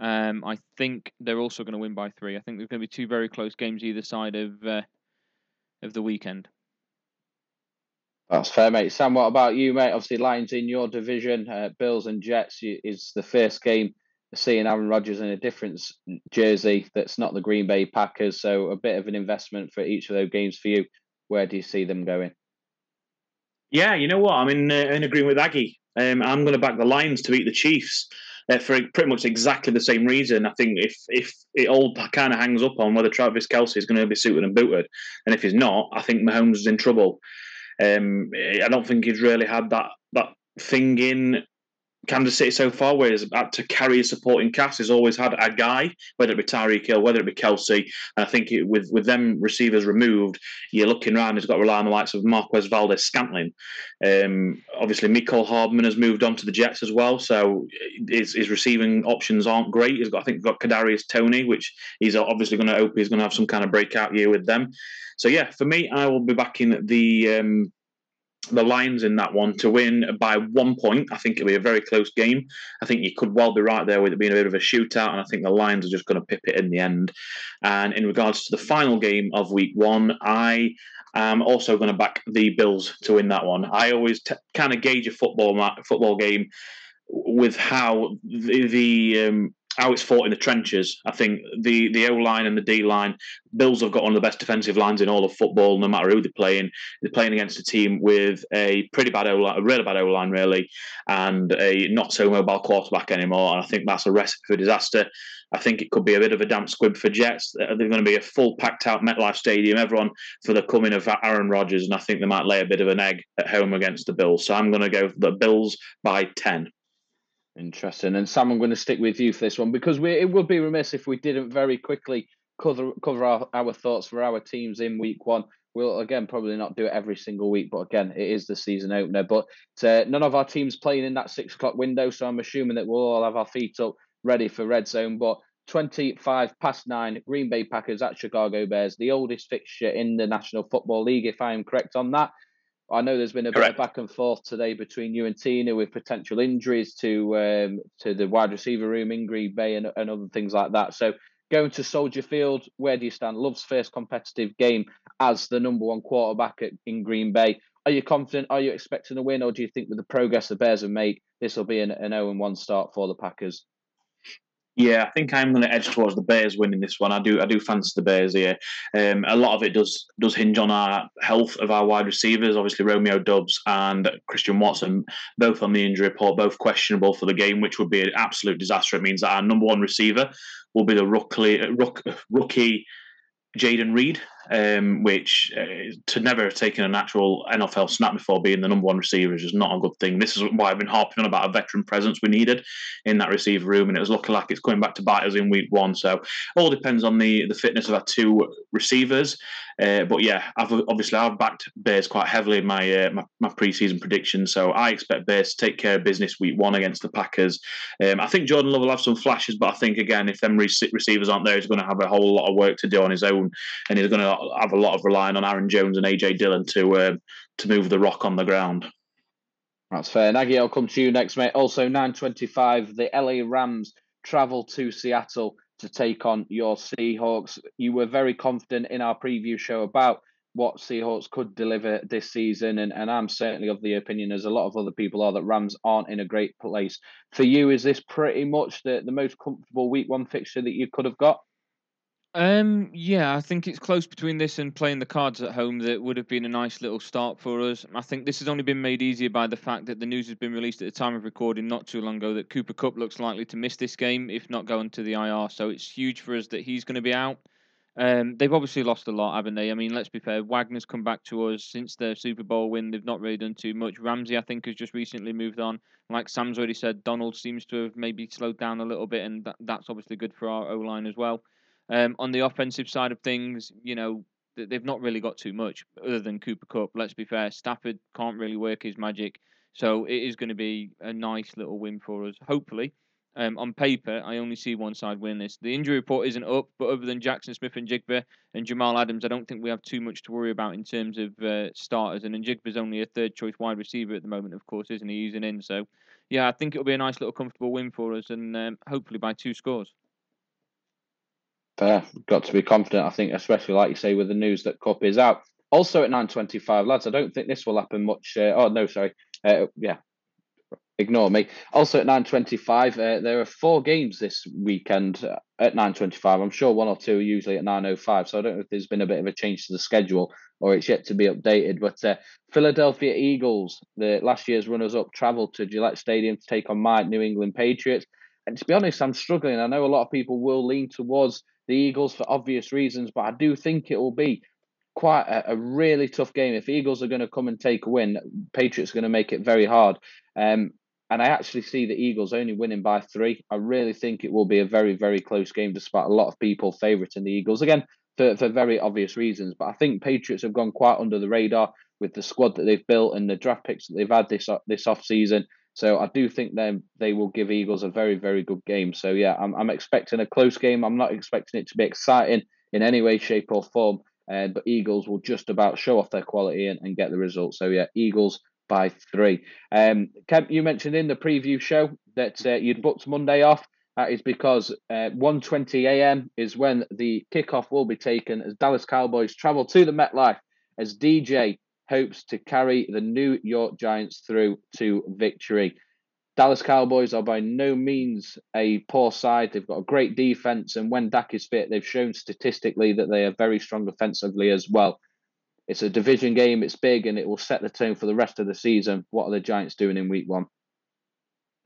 Um, I think they're also going to win by three. I think there's going to be two very close games either side of uh, of the weekend. That's fair, mate. Sam, what about you, mate? Obviously, Lions in your division, uh, Bills and Jets is the first game seeing Aaron Rodgers in a different jersey that's not the Green Bay Packers. So a bit of an investment for each of those games for you. Where do you see them going? Yeah, you know what? I'm in, uh, in agreement with Aggie. Um, I'm going to back the Lions to beat the Chiefs. Uh, for pretty much exactly the same reason. I think if if it all kind of hangs up on whether Travis Kelce is going to be suited and booted, and if he's not, I think Mahomes is in trouble. Um, I don't think he's really had that that thing in Kansas City so far, where he's had to carry a supporting cast. He's always had a guy, whether it be Tyreek Hill, whether it be Kelce. And I think it, with with them receivers removed, you're looking around. He's got to rely on the likes of Marquez Valdes-Scantling. Um, obviously, Mecole Hardman has moved on to the Jets as well, so his, his receiving options aren't great. He's got, I think, got Kadarius Toney, which he's obviously going to hope he's going to have some kind of breakout year with them. So yeah, for me, I will be backing the um, the Lions in that one to win by one point. I think it'll be a very close game. I think you could well be right there with it being a bit of a shootout, and I think the Lions are just going to pip it in the end. And in regards to the final game of Week One, I am also going to back the Bills to win that one. I always t- kind of gauge a football football game with how the, the um, how it's fought in the trenches. I think the the O line and the D line, Bills have got one of the best defensive lines in all of football. No matter who they're playing, they're playing against a team with a pretty bad O line, a really bad O line, really, and a not so mobile quarterback anymore. And I think that's a recipe for disaster. I think it could be a bit of a damp squib for Jets. They're going to be a full packed out MetLife Stadium, everyone for the coming of Aaron Rodgers, and I think they might lay a bit of an egg at home against the Bills. So I'm going to go the Bills by ten. Interesting. And Sam, I'm going to stick with you for this one because we, it would be remiss if we didn't very quickly cover cover our, our thoughts for our teams in week one. We'll again probably not do it every single week, but again, it is the season opener. But uh, none of our teams playing in that six o'clock window, so I'm assuming that we'll all have our feet up ready for red zone. But 25 past nine, Green Bay Packers at Chicago Bears, the oldest fixture in the National Football League, if I am correct on that. I know there's been a Correct. bit of back and forth today between you and Tina with potential injuries to um, to the wide receiver room in Green Bay and, and other things like that. So going to Soldier Field, where do you stand? Love's first competitive game as the number one quarterback at, in Green Bay. Are you confident? Are you expecting a win, or do you think with the progress the Bears have made, this will be an, an 0 1 start for the Packers? Yeah, I think I'm going to edge towards the Bears winning this one. I do, I do fancy the Bears here. Um, a lot of it does does hinge on our health of our wide receivers. Obviously, Romeo Doubs and Christian Watson, both on the injury report, both questionable for the game, which would be an absolute disaster. It means that our number one receiver will be the rookie, rook, rookie Jayden Reed, um, which uh, to never have taken an actual NFL snap before being the number one receiver is just not a good thing. This is why I've been harping on about a veteran presence we needed in that receiver room, and it was looking like it's coming back to bite us in week one. So all depends on the the fitness of our two receivers. Uh, but yeah, I've obviously I've backed Bears quite heavily in my, uh, my my preseason prediction, so I expect Bears to take care of business week one against the Packers. Um, I think Jordan Love will have some flashes, but I think again, if them receivers aren't there, he's going to have a whole lot of work to do on his own, and he's going to have a lot of relying on Aaron Jones and AJ Dillon to um, to move the rock on the ground. That's fair. Aggie, I'll come to you next, mate. Also, 9.25, the LA Rams travel to Seattle to take on your Seahawks. You were very confident in our preview show about what Seahawks could deliver this season, and, and I'm certainly of the opinion, as a lot of other people are, that Rams aren't in a great place. For you, is this pretty much the, the most comfortable week one fixture that you could have got? Um, yeah, I think it's close between this and playing the cards at home. That would have been a nice little start for us. I think this has only been made easier by the fact that the news has been released at the time of recording not too long ago that Cooper Kupp looks likely to miss this game, if not go into the IR. So it's huge for us that he's going to be out. Um, they've obviously lost a lot, haven't they? I mean, let's be fair. Wagner's come back to us since their Super Bowl win. They've not really done too much. Ramsey, I think, has just recently moved on. Like Sam's already said, Donald seems to have maybe slowed down a little bit, and that, that's obviously good for our O line as well. Um, on the offensive side of things, you know, they've not really got too much other than Cooper Kupp. Let's be fair, Stafford can't really work his magic, so it is going to be a nice little win for us. Hopefully, um, on paper, I only see one side win this. The injury report isn't up, but other than Jackson Smith-Njigba and Jamal Adams, I don't think we have too much to worry about in terms of uh, starters. And Njigba's only a third choice wide receiver at the moment, of course, isn't he? Using in, so yeah, I think it'll be a nice little comfortable win for us, and um, hopefully by two scores. Fair. Got to be confident, I think, especially like you say with the news that Kupp is out. Also at 9.25, lads, I don't think this will happen much. Uh, oh, no, sorry. Uh, yeah, ignore me. Also at 9.25, uh, there are four games this weekend uh, at 9.25. I'm sure one or two are usually at 9.05, so I don't know if there's been a bit of a change to the schedule or it's yet to be updated. But uh, Philadelphia Eagles, the last year's runners-up, travel to Gillette Stadium to take on my New England Patriots. And to be honest, I'm struggling. I know a lot of people will lean towards the Eagles for obvious reasons, but I do think it will be quite a, a really tough game. If Eagles are going to come and take a win, Patriots are going to make it very hard. Um, and I actually see the Eagles only winning by three. I really think it will be a very, very close game, despite a lot of people favouring the Eagles. Again, for, for very obvious reasons. But I think Patriots have gone quite under the radar with the squad that they've built and the draft picks that they've had this this off season. So I do think them they will give Eagles a very very good game. So yeah, I'm I'm expecting a close game. I'm not expecting it to be exciting in any way, shape or form. Uh, but Eagles will just about show off their quality and, and get the result. So yeah, Eagles by three. Um, Kemp, you mentioned in the preview show that uh, you'd booked Monday off. That is because uh, 1:20 a.m. is when the kickoff will be taken as Dallas Cowboys travel to the MetLife as DJ hopes to carry the New York Giants through to victory. Dallas Cowboys are by no means a poor side. They've got a great defense, and when Dak is fit, they've shown statistically that they are very strong offensively as well. It's a division game, it's big, and it will set the tone for the rest of the season. What are the Giants doing in week one?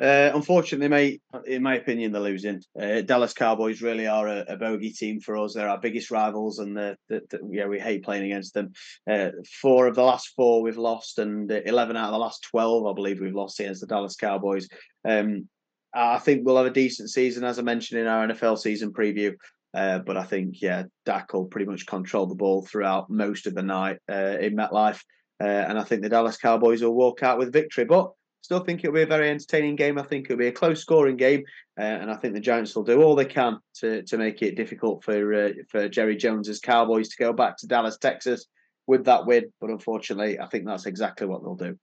Uh, unfortunately, mate, in my opinion, they're losing. Uh, Dallas Cowboys really are a, a, bogey team for us. They're our biggest rivals, and the, the, the, yeah, we hate playing against them. Uh, four of the last four we've lost, and eleven out of the last twelve, I believe, we've lost against the Dallas Cowboys. Um, I think we'll have a decent season, as I mentioned in our NFL season preview. Uh, but I think, yeah, Dak will pretty much control the ball throughout most of the night uh, in MetLife. Uh, and I think the Dallas Cowboys will walk out with victory. But still think it'll be a very entertaining game. I think it'll be a close scoring game, uh, and I think the Giants will do all they can to to make it difficult for uh, for Jerry Jones's Cowboys to go back to Dallas, Texas, with that win. But unfortunately, I think that's exactly what they'll do.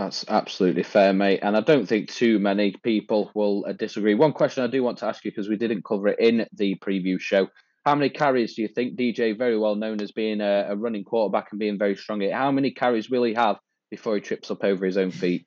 That's absolutely fair, mate. And I don't think too many people will uh, disagree. One question I do want to ask you because we didn't cover it in the preview show. How many carries do you think DJ, very well known as being a, a running quarterback and being very strong, how many carries will he have before he trips up over his own feet?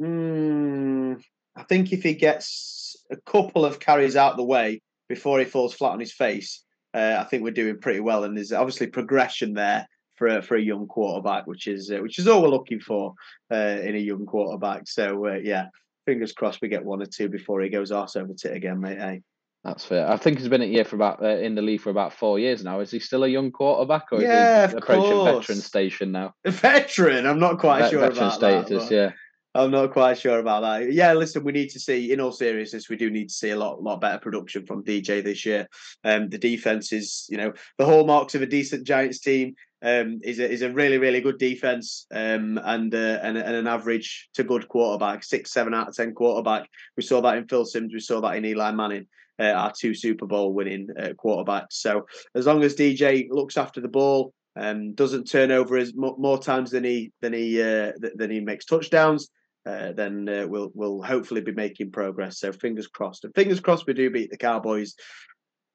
Mm, I think if he gets a couple of carries out the way before he falls flat on his face, uh, I think we're doing pretty well. And there's obviously progression there for a, for a young quarterback, which is uh, which is all we're looking for uh, in a young quarterback. So uh, yeah, fingers crossed we get one or two before he goes arse over tit again, mate. Hey. That's fair. I think he's been at year for about uh, in the league for about four years now. Is he still a young quarterback, or yeah, is he approaching veteran station now? A veteran, I'm not quite sure veteran about status. That, yeah, I'm not quite sure about that. Yeah, listen, we need to see. In all seriousness, we do need to see a lot, lot better production from DJ this year. Um, the defense is, you know, the hallmarks of a decent Giants team. Um, is a is a really really good defense. Um, and uh, and and an average to good quarterback, six seven out of ten quarterback. We saw that in Phil Simms. We saw that in Eli Manning. Uh, our two Super Bowl winning uh, quarterbacks. So as long as DJ looks after the ball, um, doesn't turn over as more times than he than he uh, than he makes touchdowns, uh, then uh, we'll we'll hopefully be making progress. So fingers crossed, and fingers crossed we do beat the Cowboys,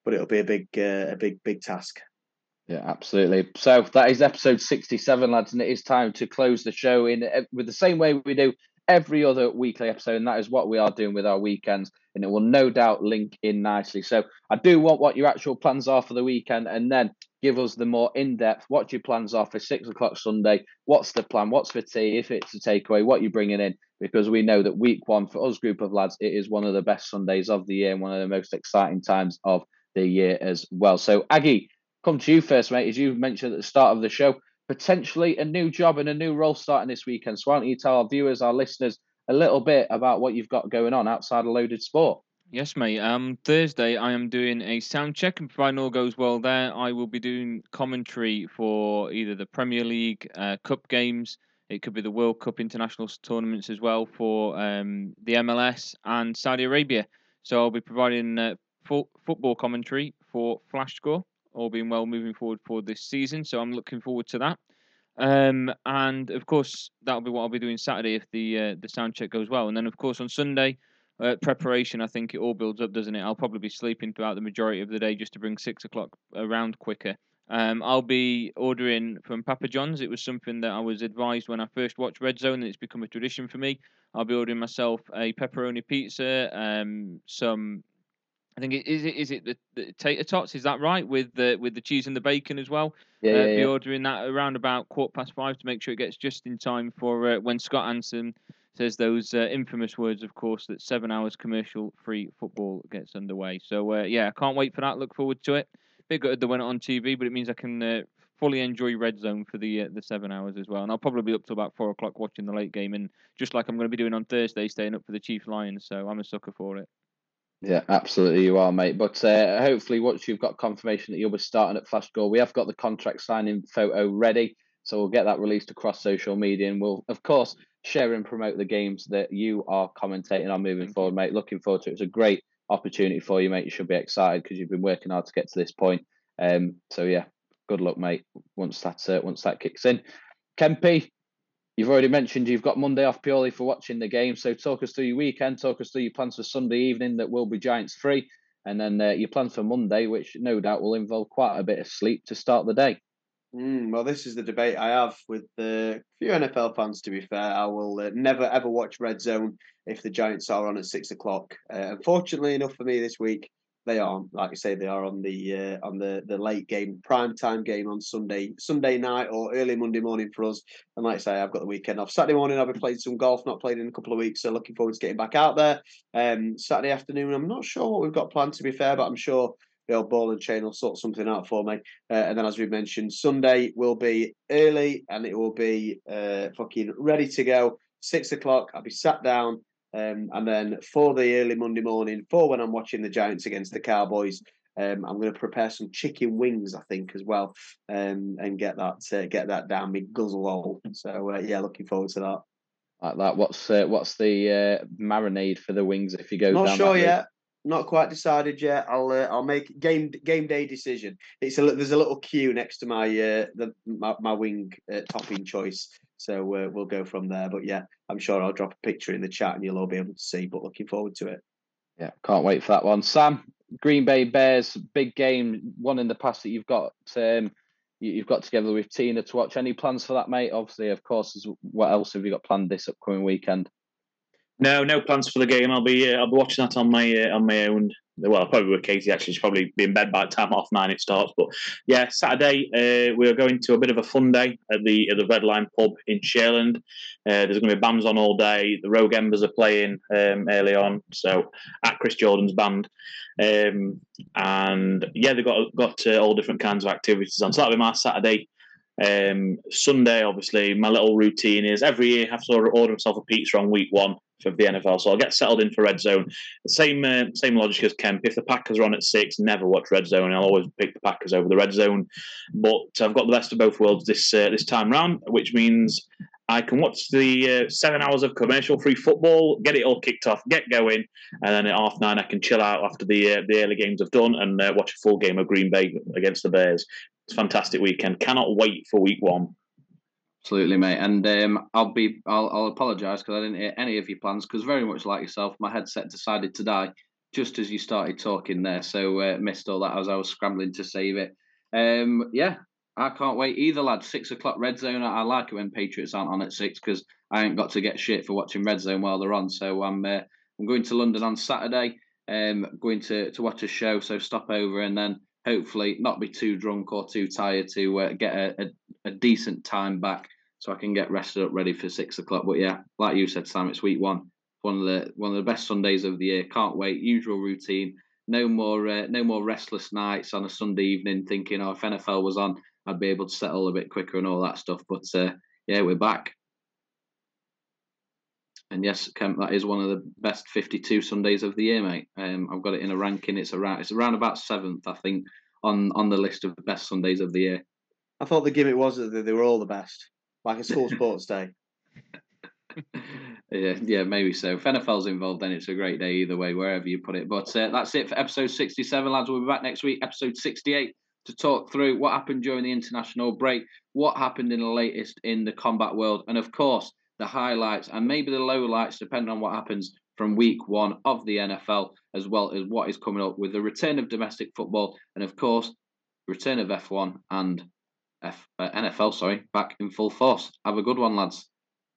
but it'll be a big uh, a big big task. Yeah, absolutely. So that is episode sixty-seven, lads, and it is time to close the show in uh, with the same way we do every other weekly episode, and that is what we are doing with our weekends, and it will no doubt link in nicely. So I do want what your actual plans are for the weekend, and then give us the more in-depth what your plans are for six o'clock Sunday. What's the plan? What's for tea? If it's a takeaway, what you're bringing in? Because we know that week one for us group of lads, it is one of the best Sundays of the year and one of the most exciting times of the year as well. So Aggie, come to you first, mate. As you mentioned at the start of the show, potentially a new job and a new role starting this weekend. So why don't you tell our viewers, our listeners, a little bit about what you've got going on outside of Loaded Sport? Yes, mate. Um, Thursday I am doing a sound check, and providing all goes well there, I will be doing commentary for either the Premier League uh, Cup games. It could be the World Cup international tournaments as well for um, the MLS and Saudi Arabia. So I'll be providing uh, football commentary for Flash Score, all being well moving forward for this season. So I'm looking forward to that. Um, and of course that'll be what I'll be doing Saturday if the uh, the sound check goes well. And then of course on Sunday uh, preparation, I think it all builds up, doesn't it? I'll probably be sleeping throughout the majority of the day just to bring six o'clock around quicker. Um, I'll be ordering from Papa John's. It was something that I was advised when I first watched Red Zone, and it's become a tradition for me. I'll be ordering myself a pepperoni pizza, um, some. I think it is it is it the, the tater tots? Is that right with the with the cheese and the bacon as well? Yeah, uh, yeah, Be yeah. ordering that around about quarter past five to make sure it gets just in time for uh, when Scott Hanson says those uh, infamous words, of course, that seven hours commercial free football gets underway. So uh, yeah, I can't wait for that. Look forward to it. Big good that went on TV, but it means I can uh, fully enjoy Red Zone for the uh, the seven hours as well. And I'll probably be up to about four o'clock watching the late game, and just like I'm going to be doing on Thursday, staying up for the Chief Lions. So I'm a sucker for it. Yeah, absolutely, you are, mate. But uh, hopefully, once you've got confirmation that you'll be starting at Flash Score, we have got the contract signing photo ready. So we'll get that released across social media, and we'll, of course, share and promote the games that you are commentating on moving forward, mate. Looking forward to it. It's a great opportunity for you, mate. You should be excited because you've been working hard to get to this point. Um, so yeah, good luck, mate. Once that uh, once that kicks in, Kempy, you've already mentioned you've got Monday off purely for watching the game. So talk us through your weekend. Talk us through your plans for Sunday evening that will be Giants free, and then uh, your plans for Monday, which no doubt will involve quite a bit of sleep to start the day. Mm, well, this is the debate I have with the few NFL fans. To be fair, I will uh, never ever watch Red Zone if the Giants are on at six o'clock. Uh, unfortunately enough for me this week, they are like I say they are on the uh, on the the late game prime time game on Sunday Sunday night or early Monday morning for us. And like I say, I've got the weekend off. Saturday morning I'll be playing some golf. Not played in a couple of weeks, so looking forward to getting back out there. Um, Saturday afternoon, I'm not sure what we've got planned to be fair, but I'm sure the old ball and chain will sort something out for me. Uh, and then, as we mentioned, Sunday will be early and it will be uh, fucking ready to go. Six o'clock, I'll be sat down. Um, and then for the early Monday morning, for when I'm watching the Giants against the Cowboys, um, I'm going to prepare some chicken wings, I think, as well, um, and get that uh, get that down my guzzle hole. So uh, yeah, looking forward to that. Like that. What's uh, what's the uh, marinade for the wings if you go? Not down sure yet. Not quite decided yet. I'll uh, I'll make game game day decision. It's a there's a little queue next to my uh, the my, my wing uh, topping choice, so uh, we'll go from there. But yeah, I'm sure I'll drop a picture in the chat and you'll all be able to see. But looking forward to it. Yeah, can't wait for that one. Sam, Green Bay Bears, big game, one in the past that you've got um, you- you've got together with Tina to watch. Any plans for that, mate? Obviously, of course. What else have you got planned this upcoming weekend? No, no plans for the game. I'll be uh, I'll be watching that on my uh, on my own. Well, probably with Katie. Actually, she'll probably be in bed by the time half nine it starts. But yeah, Saturday uh, we are going to a bit of a fun day at the at the Red Line Pub in Shareland. Uh, there's going to be bands on all day. The Rogue Embers are playing um, early on, so at Chris Jordan's band, um, and yeah, they've got got uh, all different kinds of activities on. So that'll be my Saturday. Um, Sunday, obviously, my little routine is every year I have to order, myself a pizza on week one for the NFL. So I'll get settled in for Red Zone. Same uh, same logic as Kemp. If the Packers are on at six, never watch Red Zone. I'll always pick the Packers over the Red Zone. But I've got the best of both worlds this uh, this time round, which means I can watch the uh, seven hours of commercial free football, get it all kicked off, get going, and then at half nine I can chill out after the uh, the early games have done and uh, watch a full game of Green Bay against the Bears. It's fantastic weekend. Cannot wait for week one. Absolutely, mate. And um, I'll be I'll, I'll apologise because I didn't hear any of your plans because very much like yourself, my headset decided to die just as you started talking there, so uh, missed all that as I was scrambling to save it. Um, yeah, I can't wait either, lad. Six o'clock Red Zone. I like it when Patriots aren't on at six because I ain't got to get shit for watching Red Zone while they're on. So I'm uh, I'm going to London on Saturday. Um, going to to watch a show. So stop over and then hopefully not be too drunk or too tired to uh, get a, a, a decent time back so I can get rested up ready for six o'clock. But yeah, like you said, Sam, it's week one. One of the one of the best Sundays of the year. Can't wait. Usual routine. No more uh, no more restless nights on a Sunday evening thinking, oh, if NFL was on, I'd be able to settle a bit quicker and all that stuff. But uh, yeah, we're back. And yes, Kemp, that is one of the best 52 Sundays of the year, mate. Um, I've got it in a ranking. It's around it's around about seventh, I think, on on the list of the best Sundays of the year. I thought the gimmick was that they- they were all the best, like a school sports day. yeah, yeah, maybe so. If NFL's involved, then it's a great day either way, wherever you put it. But uh, that's it for episode 67, lads. We'll be back next week, episode 68, to talk through what happened during the international break, what happened in the latest in the combat world, and of course, the highlights and maybe the lowlights, depending on what happens from week one of the NFL, as well as what is coming up with the return of domestic football, and of course, return of F1 and F, uh, NFL, sorry, back in full force. Have a good one, lads.